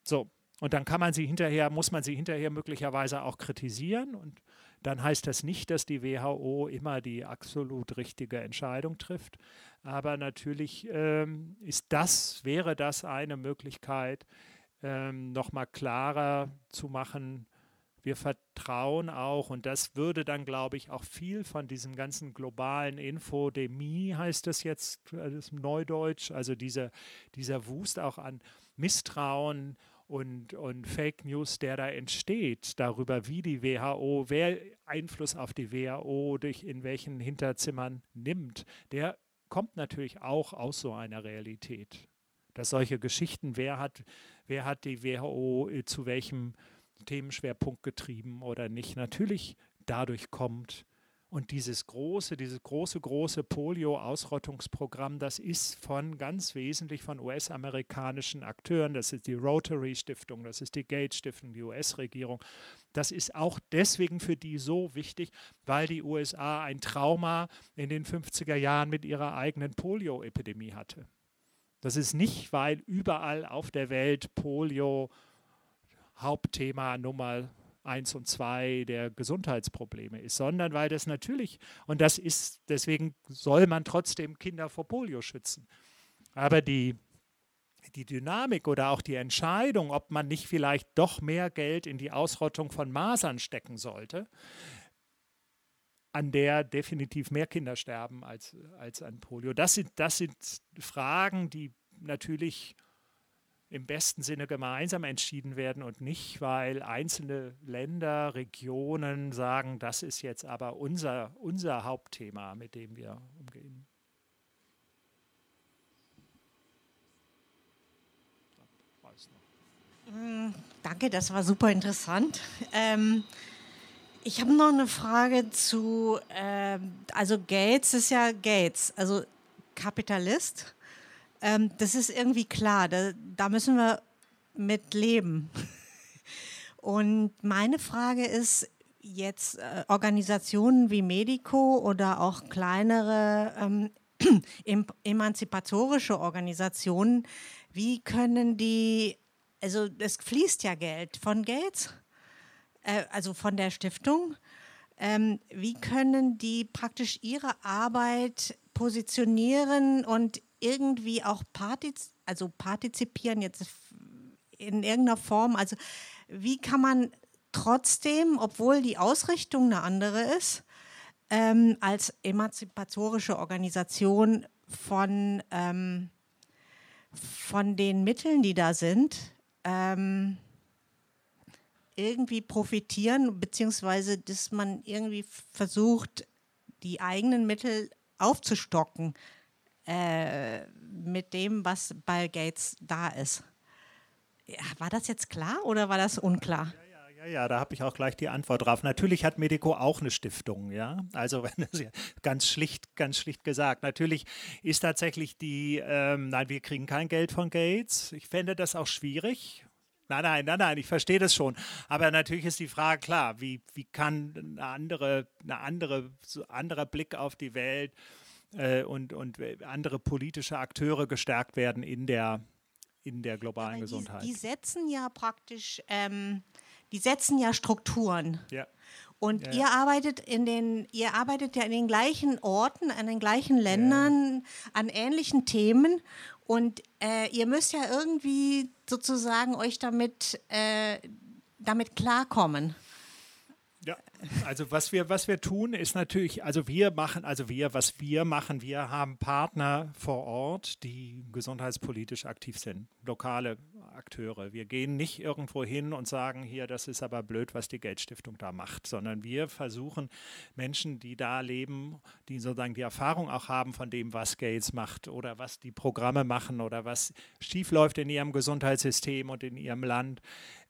so, und dann kann man sie hinterher, muss man sie hinterher möglicherweise auch kritisieren. Und dann heißt das nicht, dass die WHO immer die absolut richtige Entscheidung trifft. Aber natürlich ähm, ist das, wäre das eine Möglichkeit, ähm, nochmal klarer zu machen, wir vertrauen auch, und das würde dann, glaube ich, auch viel von diesem ganzen globalen Infodemie, heißt das jetzt, das ist Neudeutsch, also dieser, dieser Wust auch an Misstrauen und, und Fake News, der da entsteht, darüber, wie die WHO, wer Einfluss auf die WHO durch in welchen Hinterzimmern nimmt, der kommt natürlich auch aus so einer Realität. Dass solche Geschichten, wer hat, wer hat die WHO äh, zu welchem Themenschwerpunkt getrieben oder nicht, natürlich dadurch kommt, und dieses große, dieses große, große Polio-Ausrottungsprogramm, das ist von ganz wesentlich von US-amerikanischen Akteuren. Das ist die Rotary Stiftung, das ist die Gates Stiftung, die US-Regierung. Das ist auch deswegen für die so wichtig, weil die USA ein Trauma in den 50er Jahren mit ihrer eigenen Polio-Epidemie hatte. Das ist nicht, weil überall auf der Welt Polio Hauptthema Nummer eins und zwei der Gesundheitsprobleme ist, sondern weil das natürlich, und das ist, deswegen soll man trotzdem Kinder vor Polio schützen. Aber die, die Dynamik oder auch die Entscheidung, ob man nicht vielleicht doch mehr Geld in die Ausrottung von Masern stecken sollte, an der definitiv mehr Kinder sterben als, als an Polio. Das sind, das sind Fragen, die natürlich im besten Sinne gemeinsam entschieden werden und nicht, weil einzelne Länder, Regionen sagen, das ist jetzt aber unser, unser Hauptthema, mit dem wir umgehen. Mm, danke, das war super interessant. Ähm, ich habe noch eine Frage zu, äh, also Gates ist ja Gates, also Kapitalist. Ähm, das ist irgendwie klar, da, da müssen wir mit leben. Und meine Frage ist jetzt äh, Organisationen wie Medico oder auch kleinere ähm, emanzipatorische Organisationen, wie können die, also es fließt ja Geld von Gates, äh, also von der Stiftung, ähm, wie können die praktisch ihre Arbeit positionieren und irgendwie auch partiz also partizipieren jetzt in irgendeiner Form? Also wie kann man trotzdem, obwohl die Ausrichtung eine andere ist, ähm, als emanzipatorische Organisation von, ähm, von den Mitteln, die da sind, ähm, irgendwie profitieren, beziehungsweise dass man irgendwie versucht, die eigenen Mittel aufzustocken äh, mit dem, was bei Gates da ist. War das jetzt klar oder war das unklar? Ja, ja, da habe ich auch gleich die Antwort drauf. Natürlich hat Medico auch eine Stiftung, ja. Also ganz schlicht, ganz schlicht gesagt. Natürlich ist tatsächlich die, ähm, nein, wir kriegen kein Geld von Gates. Ich fände das auch schwierig. Nein, nein, nein, nein, ich verstehe das schon. Aber natürlich ist die Frage klar, wie, wie kann eine andere, eine andere, so anderer Blick auf die Welt äh, und, und andere politische Akteure gestärkt werden in der, in der globalen die, Gesundheit. Die setzen ja praktisch, ähm, die setzen ja Strukturen. Ja. Und ja, ihr arbeitet in den, ihr arbeitet ja in den gleichen Orten, an den gleichen Ländern, ja. an ähnlichen Themen. Und äh, ihr müsst ja irgendwie sozusagen euch damit, äh, damit klarkommen. Also was wir, was wir tun, ist natürlich, also wir machen, also wir, was wir machen, wir haben Partner vor Ort, die gesundheitspolitisch aktiv sind, lokale Akteure. Wir gehen nicht irgendwo hin und sagen, hier, das ist aber blöd, was die Geldstiftung da macht, sondern wir versuchen Menschen, die da leben, die sozusagen die Erfahrung auch haben von dem, was Gates macht oder was die Programme machen oder was schiefläuft in ihrem Gesundheitssystem und in ihrem Land,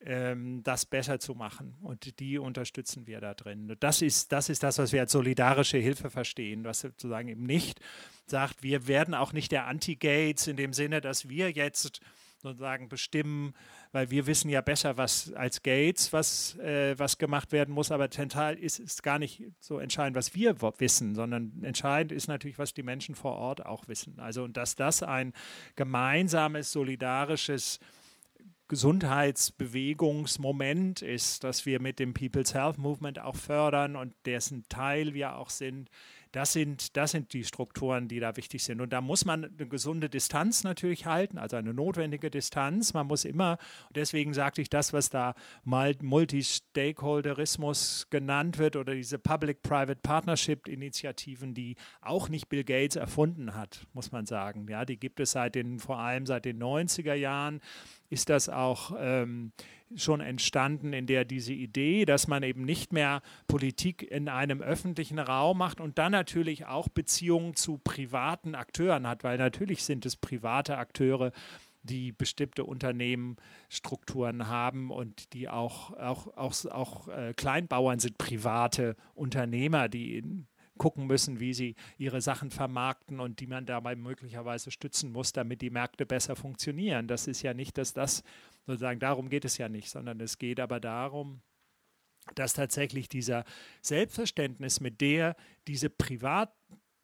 das besser zu machen. Und die unterstützen wir da drin. Das ist, das ist das, was wir als solidarische Hilfe verstehen, was sozusagen eben nicht sagt, wir werden auch nicht der Anti-Gates in dem Sinne, dass wir jetzt sozusagen bestimmen, weil wir wissen ja besser, was als Gates, was, äh, was gemacht werden muss, aber zentral ist, ist gar nicht so entscheidend, was wir wissen, sondern entscheidend ist natürlich, was die Menschen vor Ort auch wissen. Also und dass das ein gemeinsames, solidarisches Gesundheitsbewegungsmoment ist, das wir mit dem People's Health Movement auch fördern und dessen Teil wir auch sind, das sind, das sind die Strukturen, die da wichtig sind. Und da muss man eine gesunde Distanz natürlich halten, also eine notwendige Distanz. Man muss immer, deswegen sagte ich das, was da mal Multi-Stakeholderismus genannt wird oder diese Public-Private Partnership-Initiativen, die auch nicht Bill Gates erfunden hat, muss man sagen. Ja, die gibt es seit den, vor allem seit den 90er Jahren ist das auch ähm, schon entstanden, in der diese Idee, dass man eben nicht mehr Politik in einem öffentlichen Raum macht und dann natürlich auch Beziehungen zu privaten Akteuren hat, weil natürlich sind es private Akteure, die bestimmte Unternehmensstrukturen haben und die auch, auch, auch, auch äh, Kleinbauern sind private Unternehmer, die in, gucken müssen, wie sie ihre Sachen vermarkten und die man dabei möglicherweise stützen muss, damit die Märkte besser funktionieren. Das ist ja nicht, dass das sozusagen darum geht es ja nicht, sondern es geht aber darum, dass tatsächlich dieser Selbstverständnis, mit der diese Privat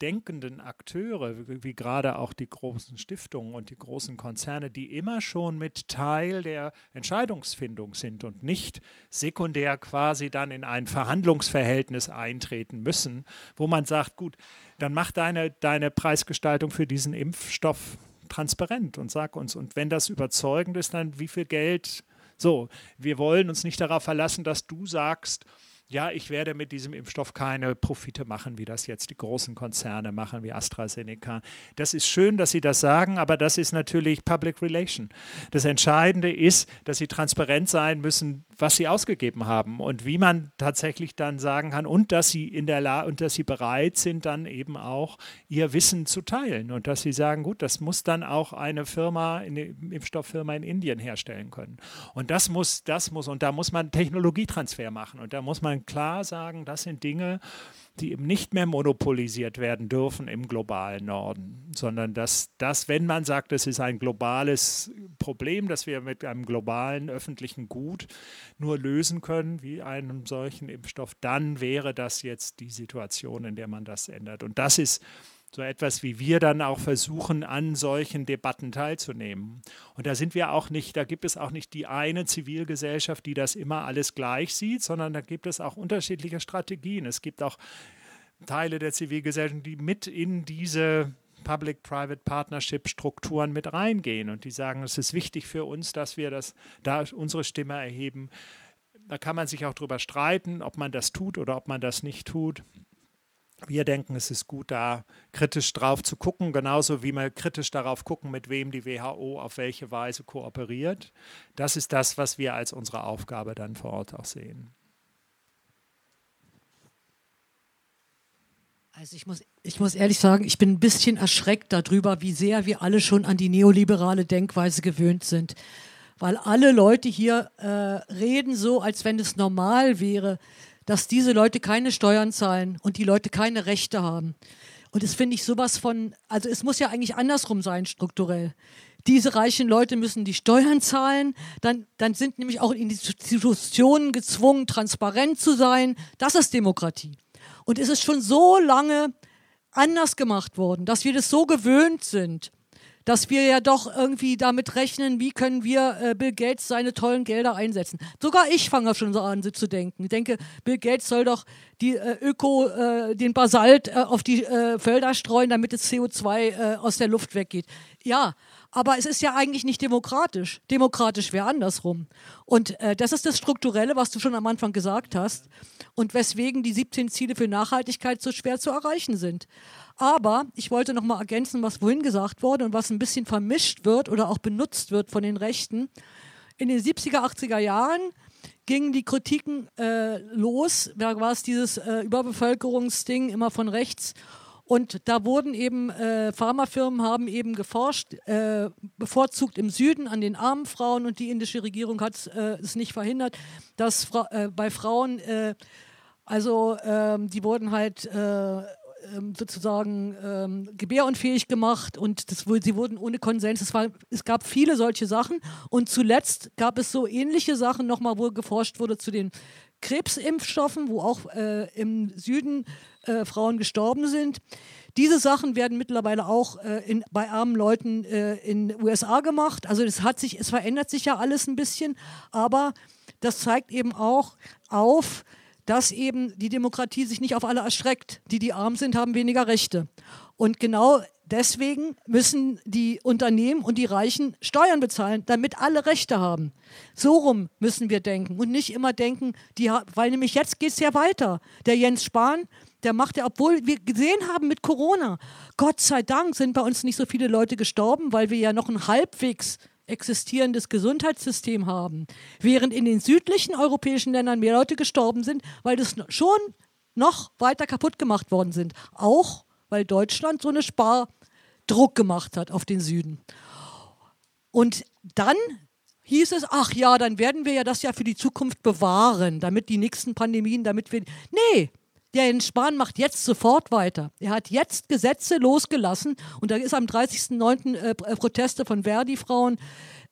denkenden Akteure, wie, gerade auch die großen Stiftungen und die großen Konzerne, die immer schon mit Teil der Entscheidungsfindung sind und nicht sekundär quasi dann in ein Verhandlungsverhältnis eintreten müssen, wo man sagt, gut, dann mach deine, deine Preisgestaltung für diesen Impfstoff transparent und sag uns, und wenn das überzeugend ist, dann wie viel Geld. So, wir wollen uns nicht darauf verlassen, dass du sagst, ja, ich werde mit diesem Impfstoff keine Profite machen, wie das jetzt die großen Konzerne machen, wie AstraZeneca. Das ist schön, dass Sie das sagen, aber das ist natürlich Public Relation. Das Entscheidende ist, dass Sie transparent sein müssen, was Sie ausgegeben haben und wie man tatsächlich dann sagen kann und dass Sie in der La und dass Sie bereit sind, dann eben auch Ihr Wissen zu teilen und dass Sie sagen, gut, das muss dann auch eine Firma, eine Impfstofffirma in Indien herstellen können. Und das muss, das muss, und da muss man Technologietransfer machen und da muss man klar sagen, das sind Dinge, die eben nicht mehr monopolisiert werden dürfen im globalen Norden, sondern dass das, wenn man sagt, es ist ein globales Problem, das wir mit einem globalen öffentlichen Gut nur lösen können, wie einem solchen Impfstoff, dann wäre das jetzt die Situation, in der man das ändert. Und das ist so etwas wie wir dann auch versuchen, an solchen Debatten teilzunehmen. Und da sind wir auch nicht, da gibt es auch nicht die eine Zivilgesellschaft, die das immer alles gleich sieht, sondern da gibt es auch unterschiedliche Strategien. Es gibt auch Teile der Zivilgesellschaft, die mit in diese Public-Private Partnership-Strukturen mit reingehen und die sagen, es ist wichtig für uns, dass wir das, da unsere Stimme erheben. Da kann man sich auch darüber streiten, ob man das tut oder ob man das nicht tut. Wir denken, es ist gut, da kritisch drauf zu gucken, genauso wie wir kritisch darauf gucken, mit wem die WHO auf welche Weise kooperiert. Das ist das, was wir als unsere Aufgabe dann vor Ort auch sehen. Also ich muss, ich muss ehrlich sagen, ich bin ein bisschen erschreckt darüber, wie sehr wir alle schon an die neoliberale Denkweise gewöhnt sind. Weil alle Leute hier äh, reden so, als wenn es normal wäre, dass diese Leute keine Steuern zahlen und die Leute keine Rechte haben. Und das finde ich sowas von, also es muss ja eigentlich andersrum sein, strukturell. Diese reichen Leute müssen die Steuern zahlen, dann, dann sind nämlich auch Institutionen gezwungen, transparent zu sein. Das ist Demokratie. Und es ist schon so lange anders gemacht worden, dass wir das so gewöhnt sind dass wir ja doch irgendwie damit rechnen, wie können wir äh, Bill Gates seine tollen Gelder einsetzen. Sogar ich fange schon so an, zu denken. Ich denke, Bill Gates soll doch die äh, Öko, äh, den Basalt äh, auf die äh, Felder streuen, damit das CO2 äh, aus der Luft weggeht. Ja, aber es ist ja eigentlich nicht demokratisch. Demokratisch wäre andersrum. Und äh, das ist das Strukturelle, was du schon am Anfang gesagt hast und weswegen die 17 Ziele für Nachhaltigkeit so schwer zu erreichen sind. Aber ich wollte noch mal ergänzen, was vorhin gesagt wurde und was ein bisschen vermischt wird oder auch benutzt wird von den Rechten. In den 70er, 80er Jahren gingen die Kritiken äh, los. Da war es dieses äh, Überbevölkerungsding immer von rechts. Und da wurden eben, äh, Pharmafirmen haben eben geforscht, äh, bevorzugt im Süden an den armen Frauen. Und die indische Regierung hat äh, es nicht verhindert, dass Fra äh, bei Frauen, äh, also ähm, die wurden halt äh, ähm, sozusagen ähm, gebärunfähig gemacht. Und das, sie wurden ohne Konsens. Es, war, es gab viele solche Sachen. Und zuletzt gab es so ähnliche Sachen nochmal, wo geforscht wurde zu den Krebsimpfstoffen, wo auch äh, im Süden äh, Frauen gestorben sind. Diese Sachen werden mittlerweile auch äh, in, bei armen Leuten äh, in den USA gemacht. Also es hat sich, es verändert sich ja alles ein bisschen, aber das zeigt eben auch auf, dass eben die Demokratie sich nicht auf alle erstreckt. Die, die arm sind, haben weniger Rechte. Und genau deswegen müssen die Unternehmen und die Reichen Steuern bezahlen, damit alle Rechte haben. So rum müssen wir denken und nicht immer denken, die, weil nämlich jetzt geht es ja weiter. Der Jens Spahn, der macht ja, obwohl wir gesehen haben mit Corona, Gott sei Dank sind bei uns nicht so viele Leute gestorben, weil wir ja noch ein halbwegs existierendes Gesundheitssystem haben, während in den südlichen europäischen Ländern mehr Leute gestorben sind, weil das schon noch weiter kaputt gemacht worden sind. Auch weil Deutschland so eine Spardruck gemacht hat auf den Süden. Und dann hieß es, ach ja, dann werden wir ja das ja für die Zukunft bewahren, damit die nächsten Pandemien, damit wir. Nee, der Jens Spahn macht jetzt sofort weiter. Er hat jetzt Gesetze losgelassen und da ist am 30.09. Äh, Proteste von Verdi-Frauen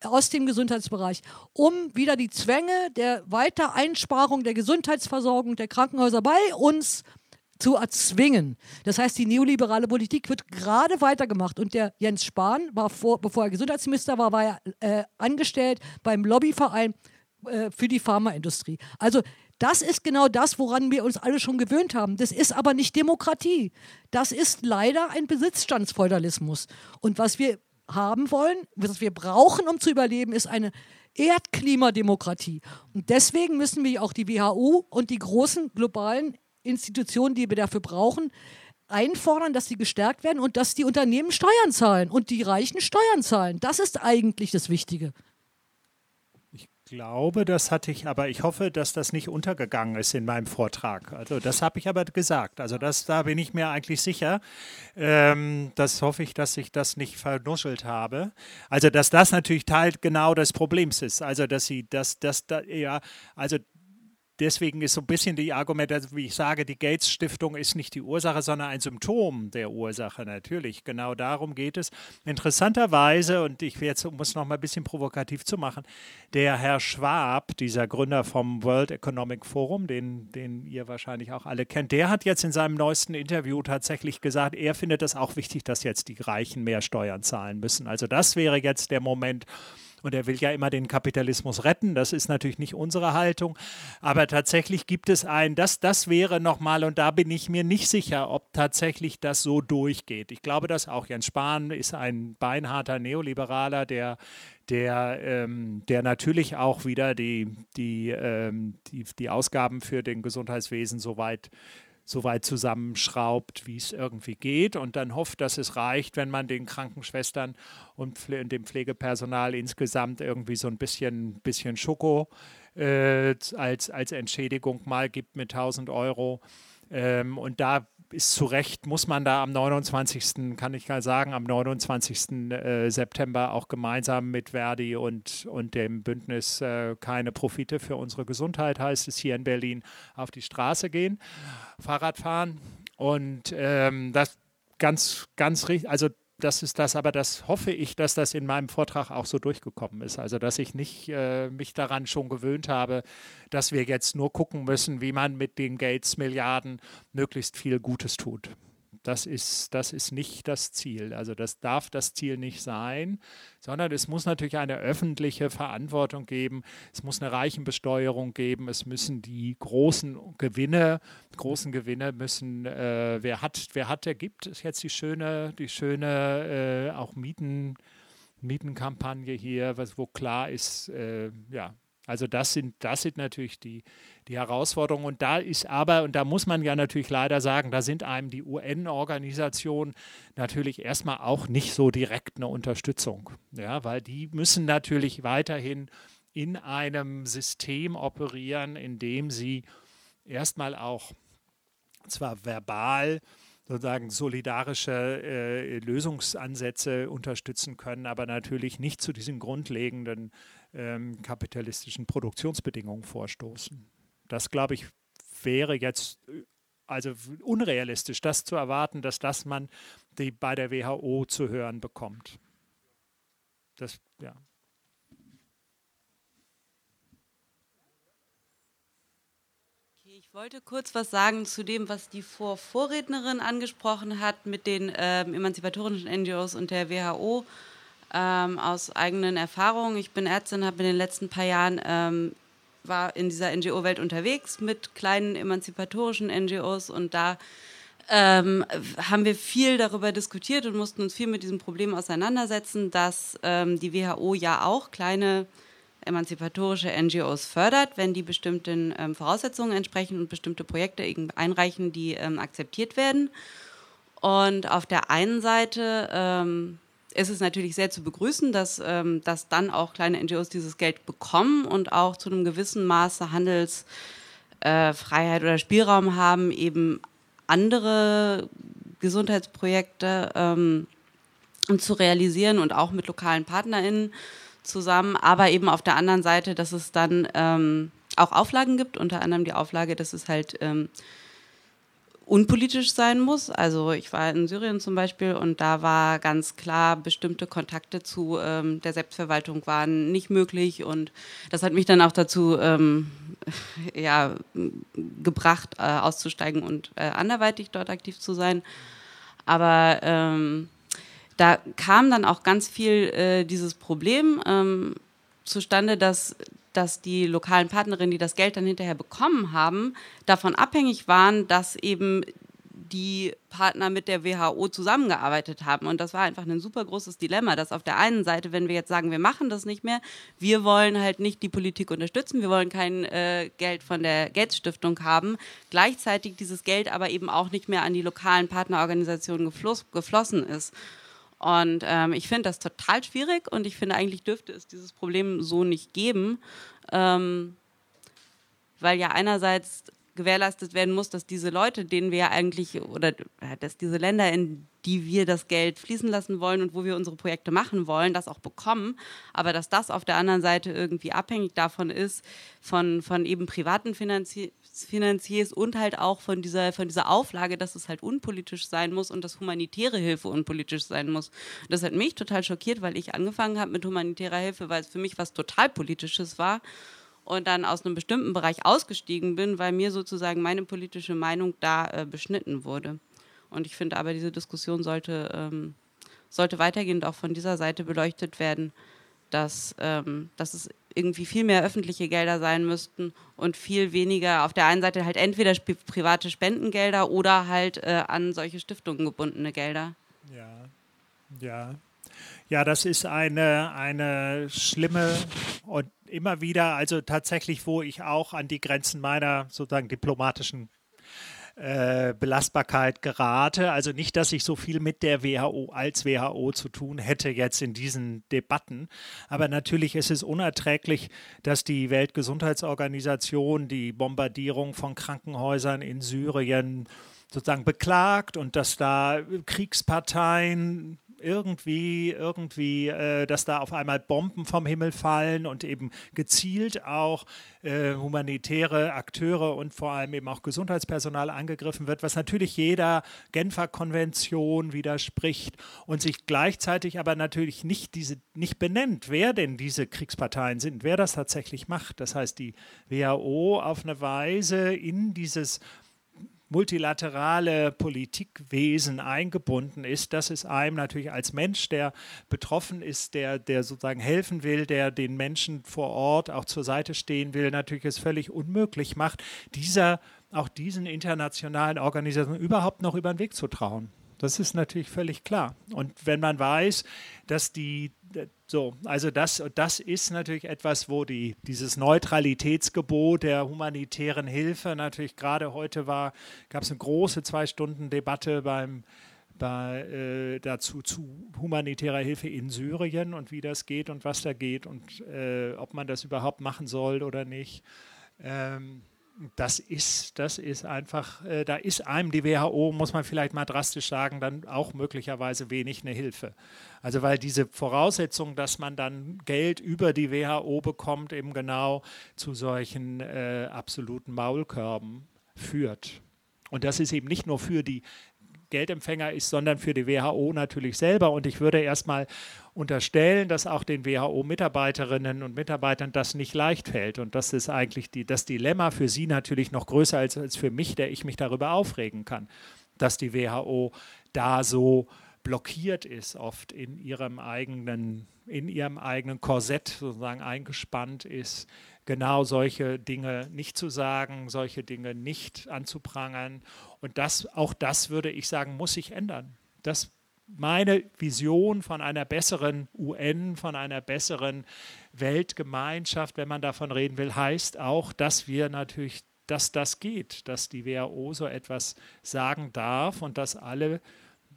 aus dem Gesundheitsbereich, um wieder die Zwänge der Weitereinsparung der Gesundheitsversorgung der Krankenhäuser bei uns zu erzwingen. Das heißt, die neoliberale Politik wird gerade weitergemacht. Und der Jens Spahn war vor, bevor er Gesundheitsminister war, war er äh, angestellt beim Lobbyverein äh, für die Pharmaindustrie. Also das ist genau das, woran wir uns alle schon gewöhnt haben. Das ist aber nicht Demokratie. Das ist leider ein Besitzstandsfeudalismus. Und was wir haben wollen, was wir brauchen, um zu überleben, ist eine Erdklimademokratie. Und deswegen müssen wir auch die WHO und die großen globalen Institutionen, die wir dafür brauchen, einfordern, dass sie gestärkt werden und dass die Unternehmen Steuern zahlen und die Reichen Steuern zahlen. Das ist eigentlich das Wichtige glaube, das hatte ich, aber ich hoffe, dass das nicht untergegangen ist in meinem Vortrag. Also das habe ich aber gesagt. Also das, da bin ich mir eigentlich sicher. Ähm, das hoffe ich, dass ich das nicht vernuschelt habe. Also dass das natürlich Teil genau des Problems ist. Also dass sie, dass das, da, ja, also deswegen ist so ein bisschen die Argumentation, wie ich sage, die Gates Stiftung ist nicht die Ursache, sondern ein Symptom der Ursache natürlich. Genau darum geht es. Interessanterweise, und ich jetzt, um es noch mal ein bisschen provokativ zu machen, der Herr Schwab, dieser Gründer vom World Economic Forum, den, den ihr wahrscheinlich auch alle kennt, der hat jetzt in seinem neuesten Interview tatsächlich gesagt, er findet es auch wichtig, dass jetzt die Reichen mehr Steuern zahlen müssen. Also das wäre jetzt der Moment, und er will ja immer den Kapitalismus retten. Das ist natürlich nicht unsere Haltung. Aber tatsächlich gibt es ein, das, das wäre nochmal, und da bin ich mir nicht sicher, ob tatsächlich das so durchgeht. Ich glaube, dass auch Jens Spahn ist ein beinharter Neoliberaler, der der, ähm, der natürlich auch wieder die, die, ähm, die, die Ausgaben für den Gesundheitswesen so weit so weit zusammenschraubt, wie es irgendwie geht und dann hofft, dass es reicht, wenn man den Krankenschwestern und dem Pflegepersonal insgesamt irgendwie so ein bisschen, bisschen Schoko äh, als, als Entschädigung mal gibt mit 1000 Euro. Ähm, und da ist zu Recht, muss man da am 29. kann ich mal sagen, am 29. Äh, September auch gemeinsam mit Verdi und, und dem Bündnis äh, Keine Profite für unsere Gesundheit, heißt es hier in Berlin, auf die Straße gehen, Fahrrad fahren. Und ähm, das ganz, ganz richtig, also das ist das, aber das hoffe ich, dass das in meinem Vortrag auch so durchgekommen ist. Also, dass ich nicht äh, mich daran schon gewöhnt habe, dass wir jetzt nur gucken müssen, wie man mit den Gates-Milliarden möglichst viel Gutes tut. Das ist, das ist nicht das Ziel. Also das darf das Ziel nicht sein, sondern es muss natürlich eine öffentliche Verantwortung geben. Es muss eine Reichenbesteuerung geben. Es müssen die großen Gewinne, großen Gewinne müssen, äh, wer hat, wer hat, der gibt. Ist jetzt die schöne, die schöne äh, auch Mieten, Mietenkampagne hier, was, wo klar ist, äh, ja, also das sind, das sind natürlich die, die Herausforderungen. Und da ist aber, und da muss man ja natürlich leider sagen, da sind einem die UN-Organisationen natürlich erstmal auch nicht so direkt eine Unterstützung. Ja, weil die müssen natürlich weiterhin in einem System operieren, in dem sie erstmal auch zwar verbal sozusagen solidarische äh, Lösungsansätze unterstützen können, aber natürlich nicht zu diesen grundlegenden ähm, kapitalistischen Produktionsbedingungen vorstoßen. Das, glaube ich, wäre jetzt äh, also unrealistisch, das zu erwarten, dass das man die bei der WHO zu hören bekommt. Das, ja. Ich wollte kurz was sagen zu dem, was die Vor Vorrednerin angesprochen hat mit den ähm, emanzipatorischen NGOs und der WHO ähm, aus eigenen Erfahrungen. Ich bin Ärztin, habe in den letzten paar Jahren ähm, war in dieser NGO-Welt unterwegs mit kleinen emanzipatorischen NGOs und da ähm, haben wir viel darüber diskutiert und mussten uns viel mit diesem Problem auseinandersetzen, dass ähm, die WHO ja auch kleine emanzipatorische NGOs fördert, wenn die bestimmten ähm, Voraussetzungen entsprechen und bestimmte Projekte einreichen, die ähm, akzeptiert werden. Und auf der einen Seite ähm, ist es natürlich sehr zu begrüßen, dass, ähm, dass dann auch kleine NGOs dieses Geld bekommen und auch zu einem gewissen Maße Handelsfreiheit äh, oder Spielraum haben, eben andere Gesundheitsprojekte ähm, zu realisieren und auch mit lokalen PartnerInnen zusammen, aber eben auf der anderen Seite, dass es dann ähm, auch Auflagen gibt, unter anderem die Auflage, dass es halt ähm, unpolitisch sein muss. Also ich war in Syrien zum Beispiel und da war ganz klar, bestimmte Kontakte zu ähm, der Selbstverwaltung waren nicht möglich und das hat mich dann auch dazu ähm, ja, gebracht, äh, auszusteigen und äh, anderweitig dort aktiv zu sein. Aber ähm, da kam dann auch ganz viel äh, dieses Problem ähm, zustande, dass, dass die lokalen Partnerinnen, die das Geld dann hinterher bekommen haben, davon abhängig waren, dass eben die Partner mit der WHO zusammengearbeitet haben. Und das war einfach ein super großes Dilemma, dass auf der einen Seite, wenn wir jetzt sagen, wir machen das nicht mehr, wir wollen halt nicht die Politik unterstützen, wir wollen kein äh, Geld von der Gates Stiftung haben, gleichzeitig dieses Geld aber eben auch nicht mehr an die lokalen Partnerorganisationen gefloss, geflossen ist. Und ähm, ich finde das total schwierig und ich finde eigentlich dürfte es dieses Problem so nicht geben, ähm, weil ja einerseits gewährleistet werden muss, dass diese Leute, denen wir eigentlich, oder dass diese Länder, in die wir das Geld fließen lassen wollen und wo wir unsere Projekte machen wollen, das auch bekommen. Aber dass das auf der anderen Seite irgendwie abhängig davon ist, von, von eben privaten Finanzi Finanziers und halt auch von dieser, von dieser Auflage, dass es halt unpolitisch sein muss und dass humanitäre Hilfe unpolitisch sein muss. Das hat mich total schockiert, weil ich angefangen habe mit humanitärer Hilfe, weil es für mich was total Politisches war und dann aus einem bestimmten Bereich ausgestiegen bin, weil mir sozusagen meine politische Meinung da äh, beschnitten wurde. Und ich finde aber, diese Diskussion sollte, ähm, sollte weitergehend auch von dieser Seite beleuchtet werden, dass, ähm, dass es irgendwie viel mehr öffentliche Gelder sein müssten und viel weniger auf der einen Seite halt entweder private Spendengelder oder halt äh, an solche Stiftungen gebundene Gelder. Ja, ja. Ja, das ist eine, eine schlimme und immer wieder, also tatsächlich, wo ich auch an die Grenzen meiner sozusagen diplomatischen äh, Belastbarkeit gerate. Also nicht, dass ich so viel mit der WHO als WHO zu tun hätte jetzt in diesen Debatten. Aber natürlich ist es unerträglich, dass die Weltgesundheitsorganisation die Bombardierung von Krankenhäusern in Syrien sozusagen beklagt und dass da Kriegsparteien irgendwie, irgendwie, äh, dass da auf einmal Bomben vom Himmel fallen und eben gezielt auch äh, humanitäre Akteure und vor allem eben auch Gesundheitspersonal angegriffen wird, was natürlich jeder Genfer Konvention widerspricht und sich gleichzeitig aber natürlich nicht diese nicht benennt, wer denn diese Kriegsparteien sind, wer das tatsächlich macht. Das heißt, die WHO auf eine Weise in dieses multilaterale Politikwesen eingebunden ist, das ist einem natürlich als Mensch, der betroffen ist, der, der sozusagen helfen will, der den Menschen vor Ort auch zur Seite stehen will, natürlich es völlig unmöglich macht, dieser, auch diesen internationalen Organisationen überhaupt noch über den Weg zu trauen. Das ist natürlich völlig klar. Und wenn man weiß, dass die, so, also das, das ist natürlich etwas, wo die, dieses Neutralitätsgebot der humanitären Hilfe natürlich gerade heute war, gab es eine große zwei Stunden Debatte beim bei, äh, dazu zu humanitärer Hilfe in Syrien und wie das geht und was da geht und äh, ob man das überhaupt machen soll oder nicht. Ähm, das ist, das ist einfach, äh, da ist einem die WHO, muss man vielleicht mal drastisch sagen, dann auch möglicherweise wenig eine Hilfe. Also weil diese Voraussetzung, dass man dann Geld über die WHO bekommt, eben genau zu solchen äh, absoluten Maulkörben führt. Und das ist eben nicht nur für die Geldempfänger ist, sondern für die WHO natürlich selber. Und ich würde erstmal unterstellen, dass auch den WHO-Mitarbeiterinnen und Mitarbeitern das nicht leicht fällt. Und das ist eigentlich die, das Dilemma für sie natürlich noch größer als, als für mich, der ich mich darüber aufregen kann, dass die WHO da so blockiert ist, oft in ihrem eigenen, in ihrem eigenen Korsett sozusagen eingespannt ist, genau solche Dinge nicht zu sagen, solche Dinge nicht anzuprangern. Und das, auch das würde ich sagen, muss sich ändern. Das meine Vision von einer besseren UN, von einer besseren Weltgemeinschaft, wenn man davon reden will, heißt auch, dass wir natürlich, dass das geht, dass die WHO so etwas sagen darf und dass alle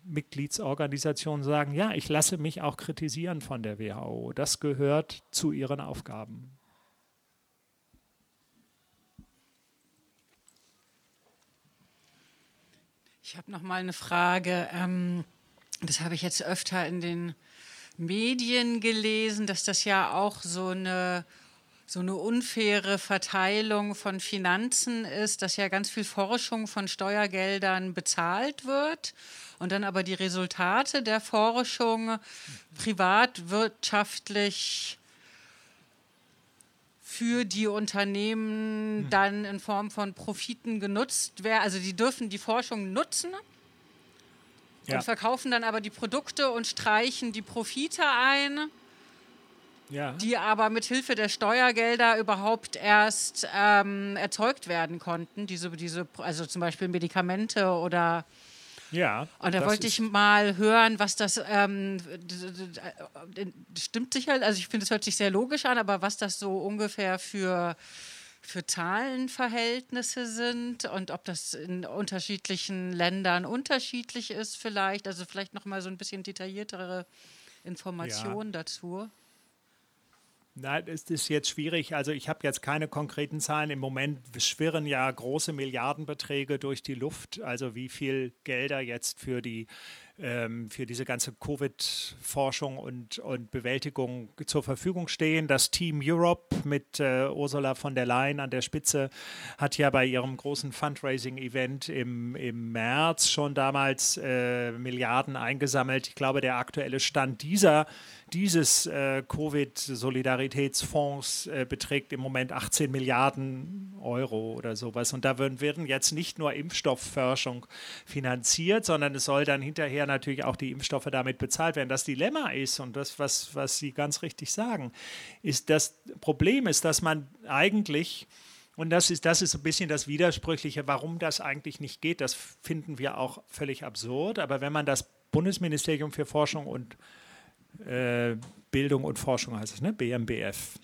Mitgliedsorganisationen sagen, ja, ich lasse mich auch kritisieren von der WHO. Das gehört zu ihren Aufgaben. Ich habe noch mal eine Frage. Ähm, das habe ich jetzt öfter in den Medien gelesen, dass das ja auch so eine so eine unfaire Verteilung von Finanzen ist, dass ja ganz viel Forschung von Steuergeldern bezahlt wird und dann aber die Resultate der Forschung privatwirtschaftlich für die Unternehmen Hm. dann in Form von Profiten genutzt werden. Also die dürfen die Forschung nutzen Ja. und verkaufen dann aber die Produkte und streichen die Profite ein, Ja. die aber mit Hilfe der Steuergelder überhaupt erst ähm, erzeugt werden konnten. Diese, diese, also zum Beispiel Medikamente oder ja. und da wollte ich mal hören, was das ähm, äh, stimmt sicher. Also ich finde, es hört sich sehr logisch an, aber was das so ungefähr für für Zahlenverhältnisse sind und ob das in unterschiedlichen Ländern unterschiedlich ist vielleicht. Also vielleicht noch mal so ein bisschen detailliertere Informationen dazu. Nein, es ist jetzt schwierig. Also ich habe jetzt keine konkreten Zahlen. Im Moment schwirren ja große Milliardenbeträge durch die Luft. Also wie viel Gelder jetzt für die für diese ganze Covid-Forschung und, und Bewältigung zur Verfügung stehen. Das Team Europe mit äh, Ursula von der Leyen an der Spitze hat ja bei ihrem großen Fundraising-Event im, im März schon damals äh, Milliarden eingesammelt. Ich glaube, der aktuelle Stand dieser dieses äh, Covid-Solidaritätsfonds äh, beträgt im Moment 18 Milliarden Euro oder sowas. Und da werden, werden jetzt nicht nur Impfstoffforschung finanziert, sondern es soll dann hinterher natürlich auch die Impfstoffe damit bezahlt werden. Das Dilemma ist, und das, was, was Sie ganz richtig sagen, ist, das Problem ist, dass man eigentlich und das ist, das ist ein bisschen das Widersprüchliche, warum das eigentlich nicht geht. Das finden wir auch völlig absurd. Aber wenn man das Bundesministerium für Forschung und äh, Bildung und Forschung heißt es, ne? BMBF.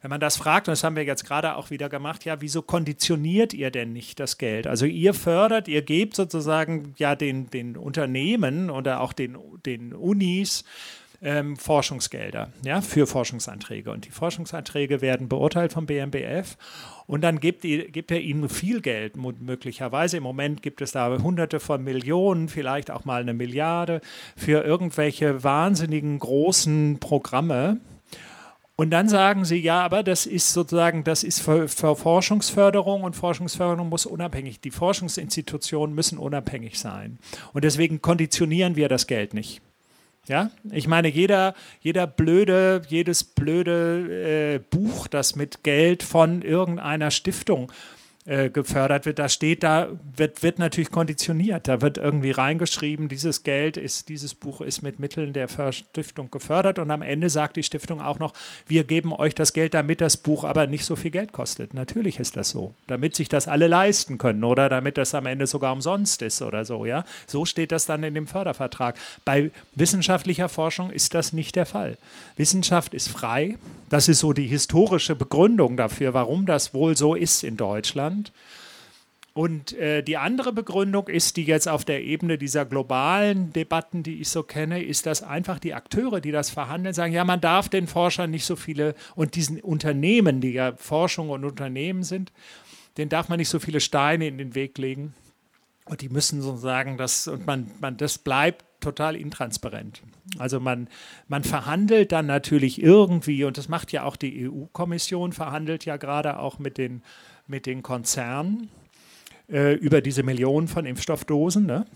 Wenn man das fragt, und das haben wir jetzt gerade auch wieder gemacht, ja, wieso konditioniert ihr denn nicht das Geld? Also ihr fördert, ihr gebt sozusagen ja den, den Unternehmen oder auch den, den Unis ähm, Forschungsgelder ja, für Forschungsanträge. Und die Forschungsanträge werden beurteilt vom BMBF und dann gibt, ihr, gibt er ihnen viel Geld möglicherweise. Im Moment gibt es da hunderte von Millionen, vielleicht auch mal eine Milliarde für irgendwelche wahnsinnigen großen Programme. Und dann sagen sie, ja, aber das ist sozusagen, das ist für, für Forschungsförderung und Forschungsförderung muss unabhängig, die Forschungsinstitutionen müssen unabhängig sein. Und deswegen konditionieren wir das Geld nicht. Ja, ich meine, jeder, jeder blöde, jedes blöde äh, Buch, das mit Geld von irgendeiner Stiftung äh, gefördert wird, da steht, da wird, wird natürlich konditioniert. Da wird irgendwie reingeschrieben, dieses Geld ist, dieses Buch ist mit Mitteln der Stiftung gefördert und am Ende sagt die Stiftung auch noch, wir geben euch das Geld, damit das Buch aber nicht so viel Geld kostet. Natürlich ist das so, damit sich das alle leisten können oder damit das am Ende sogar umsonst ist oder so. Ja, so steht das dann in dem Fördervertrag. Bei wissenschaftlicher Forschung ist das nicht der Fall. Wissenschaft ist frei. Das ist so die historische Begründung dafür, warum das wohl so ist in Deutschland. Und äh, die andere Begründung ist, die jetzt auf der Ebene dieser globalen Debatten, die ich so kenne, ist, dass einfach die Akteure, die das verhandeln, sagen, ja, man darf den Forschern nicht so viele und diesen Unternehmen, die ja Forschung und Unternehmen sind, denen darf man nicht so viele Steine in den Weg legen. Und die müssen sozusagen das, und man, man, das bleibt total intransparent. Also man, man verhandelt dann natürlich irgendwie, und das macht ja auch die EU-Kommission, verhandelt ja gerade auch mit den, mit den Konzernen äh, über diese Millionen von Impfstoffdosen. Ne?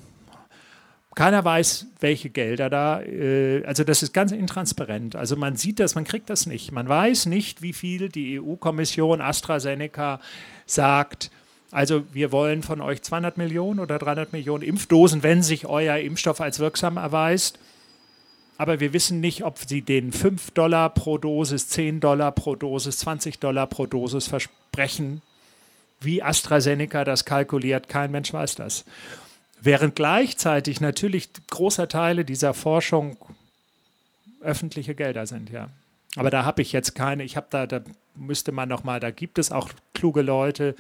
Keiner weiß, welche Gelder da, äh, also das ist ganz intransparent. Also man sieht das, man kriegt das nicht. Man weiß nicht, wie viel die EU-Kommission AstraZeneca sagt, also wir wollen von euch 200 Millionen oder 300 Millionen Impfdosen, wenn sich euer Impfstoff als wirksam erweist. Aber wir wissen nicht, ob sie den 5 Dollar pro Dosis, 10 Dollar pro Dosis, 20 Dollar pro Dosis versprechen. Wie AstraZeneca das kalkuliert, kein Mensch weiß das. Während gleichzeitig natürlich großer Teile dieser Forschung öffentliche Gelder sind, ja. Aber da habe ich jetzt keine, ich habe da, da müsste man noch mal, da gibt es auch kluge Leute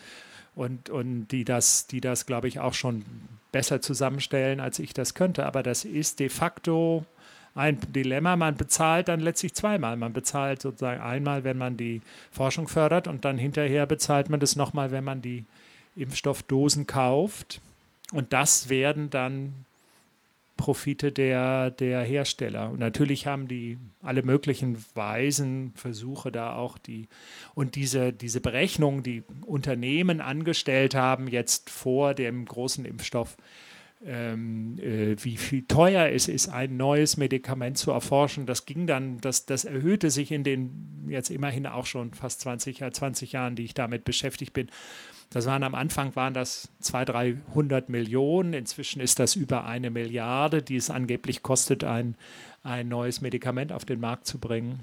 und, und die das, die das, glaube ich, auch schon besser zusammenstellen, als ich das könnte. Aber das ist de facto ein Dilemma. Man bezahlt dann letztlich zweimal. Man bezahlt sozusagen einmal, wenn man die Forschung fördert und dann hinterher bezahlt man das nochmal, wenn man die Impfstoffdosen kauft. Und das werden dann Profite der, der Hersteller. Und natürlich haben die alle möglichen Weisen, Versuche da auch die und diese, diese Berechnung, die Unternehmen angestellt haben, jetzt vor dem großen Impfstoff, ähm, äh, wie viel teuer es ist, ein neues Medikament zu erforschen. Das ging dann, das, das erhöhte sich in den jetzt immerhin auch schon fast 20, 20 Jahren, die ich damit beschäftigt bin. Das waren am Anfang waren das 200, 300 Millionen. Inzwischen ist das über eine Milliarde, die es angeblich kostet, ein, ein neues Medikament auf den Markt zu bringen.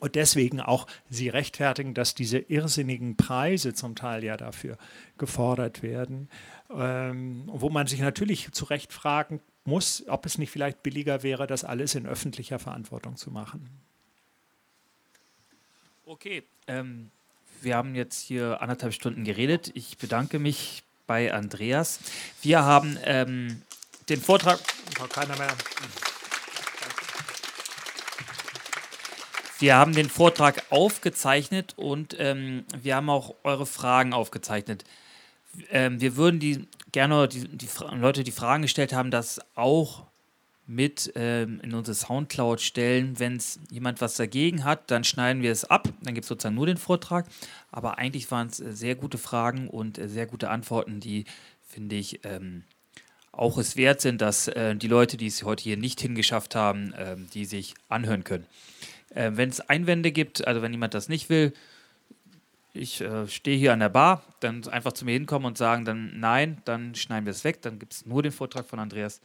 Und deswegen auch sie rechtfertigen, dass diese irrsinnigen Preise zum Teil ja dafür gefordert werden. Ähm, wo man sich natürlich zu Recht fragen muss, ob es nicht vielleicht billiger wäre, das alles in öffentlicher Verantwortung zu machen. Okay, ähm, wir haben jetzt hier anderthalb Stunden geredet. Ich bedanke mich bei Andreas. Wir haben ähm, den Vortrag. Keiner mehr. Wir haben den Vortrag aufgezeichnet und ähm, wir haben auch eure Fragen aufgezeichnet. Ähm, wir würden die gerne die, die Leute, die Fragen gestellt haben, das auch mit ähm, in unsere Soundcloud stellen. Wenn es jemand was dagegen hat, dann schneiden wir es ab. Dann gibt es sozusagen nur den Vortrag. Aber eigentlich waren es äh, sehr gute Fragen und äh, sehr gute Antworten, die, finde ich, ähm, auch es wert sind, dass äh, die Leute, die es heute hier nicht hingeschafft haben, äh, die sich anhören können. Äh, wenn es Einwände gibt, also wenn jemand das nicht will, ich äh, stehe hier an der Bar, dann einfach zu mir hinkommen und sagen dann nein, dann schneiden wir es weg, dann gibt es nur den Vortrag von Andreas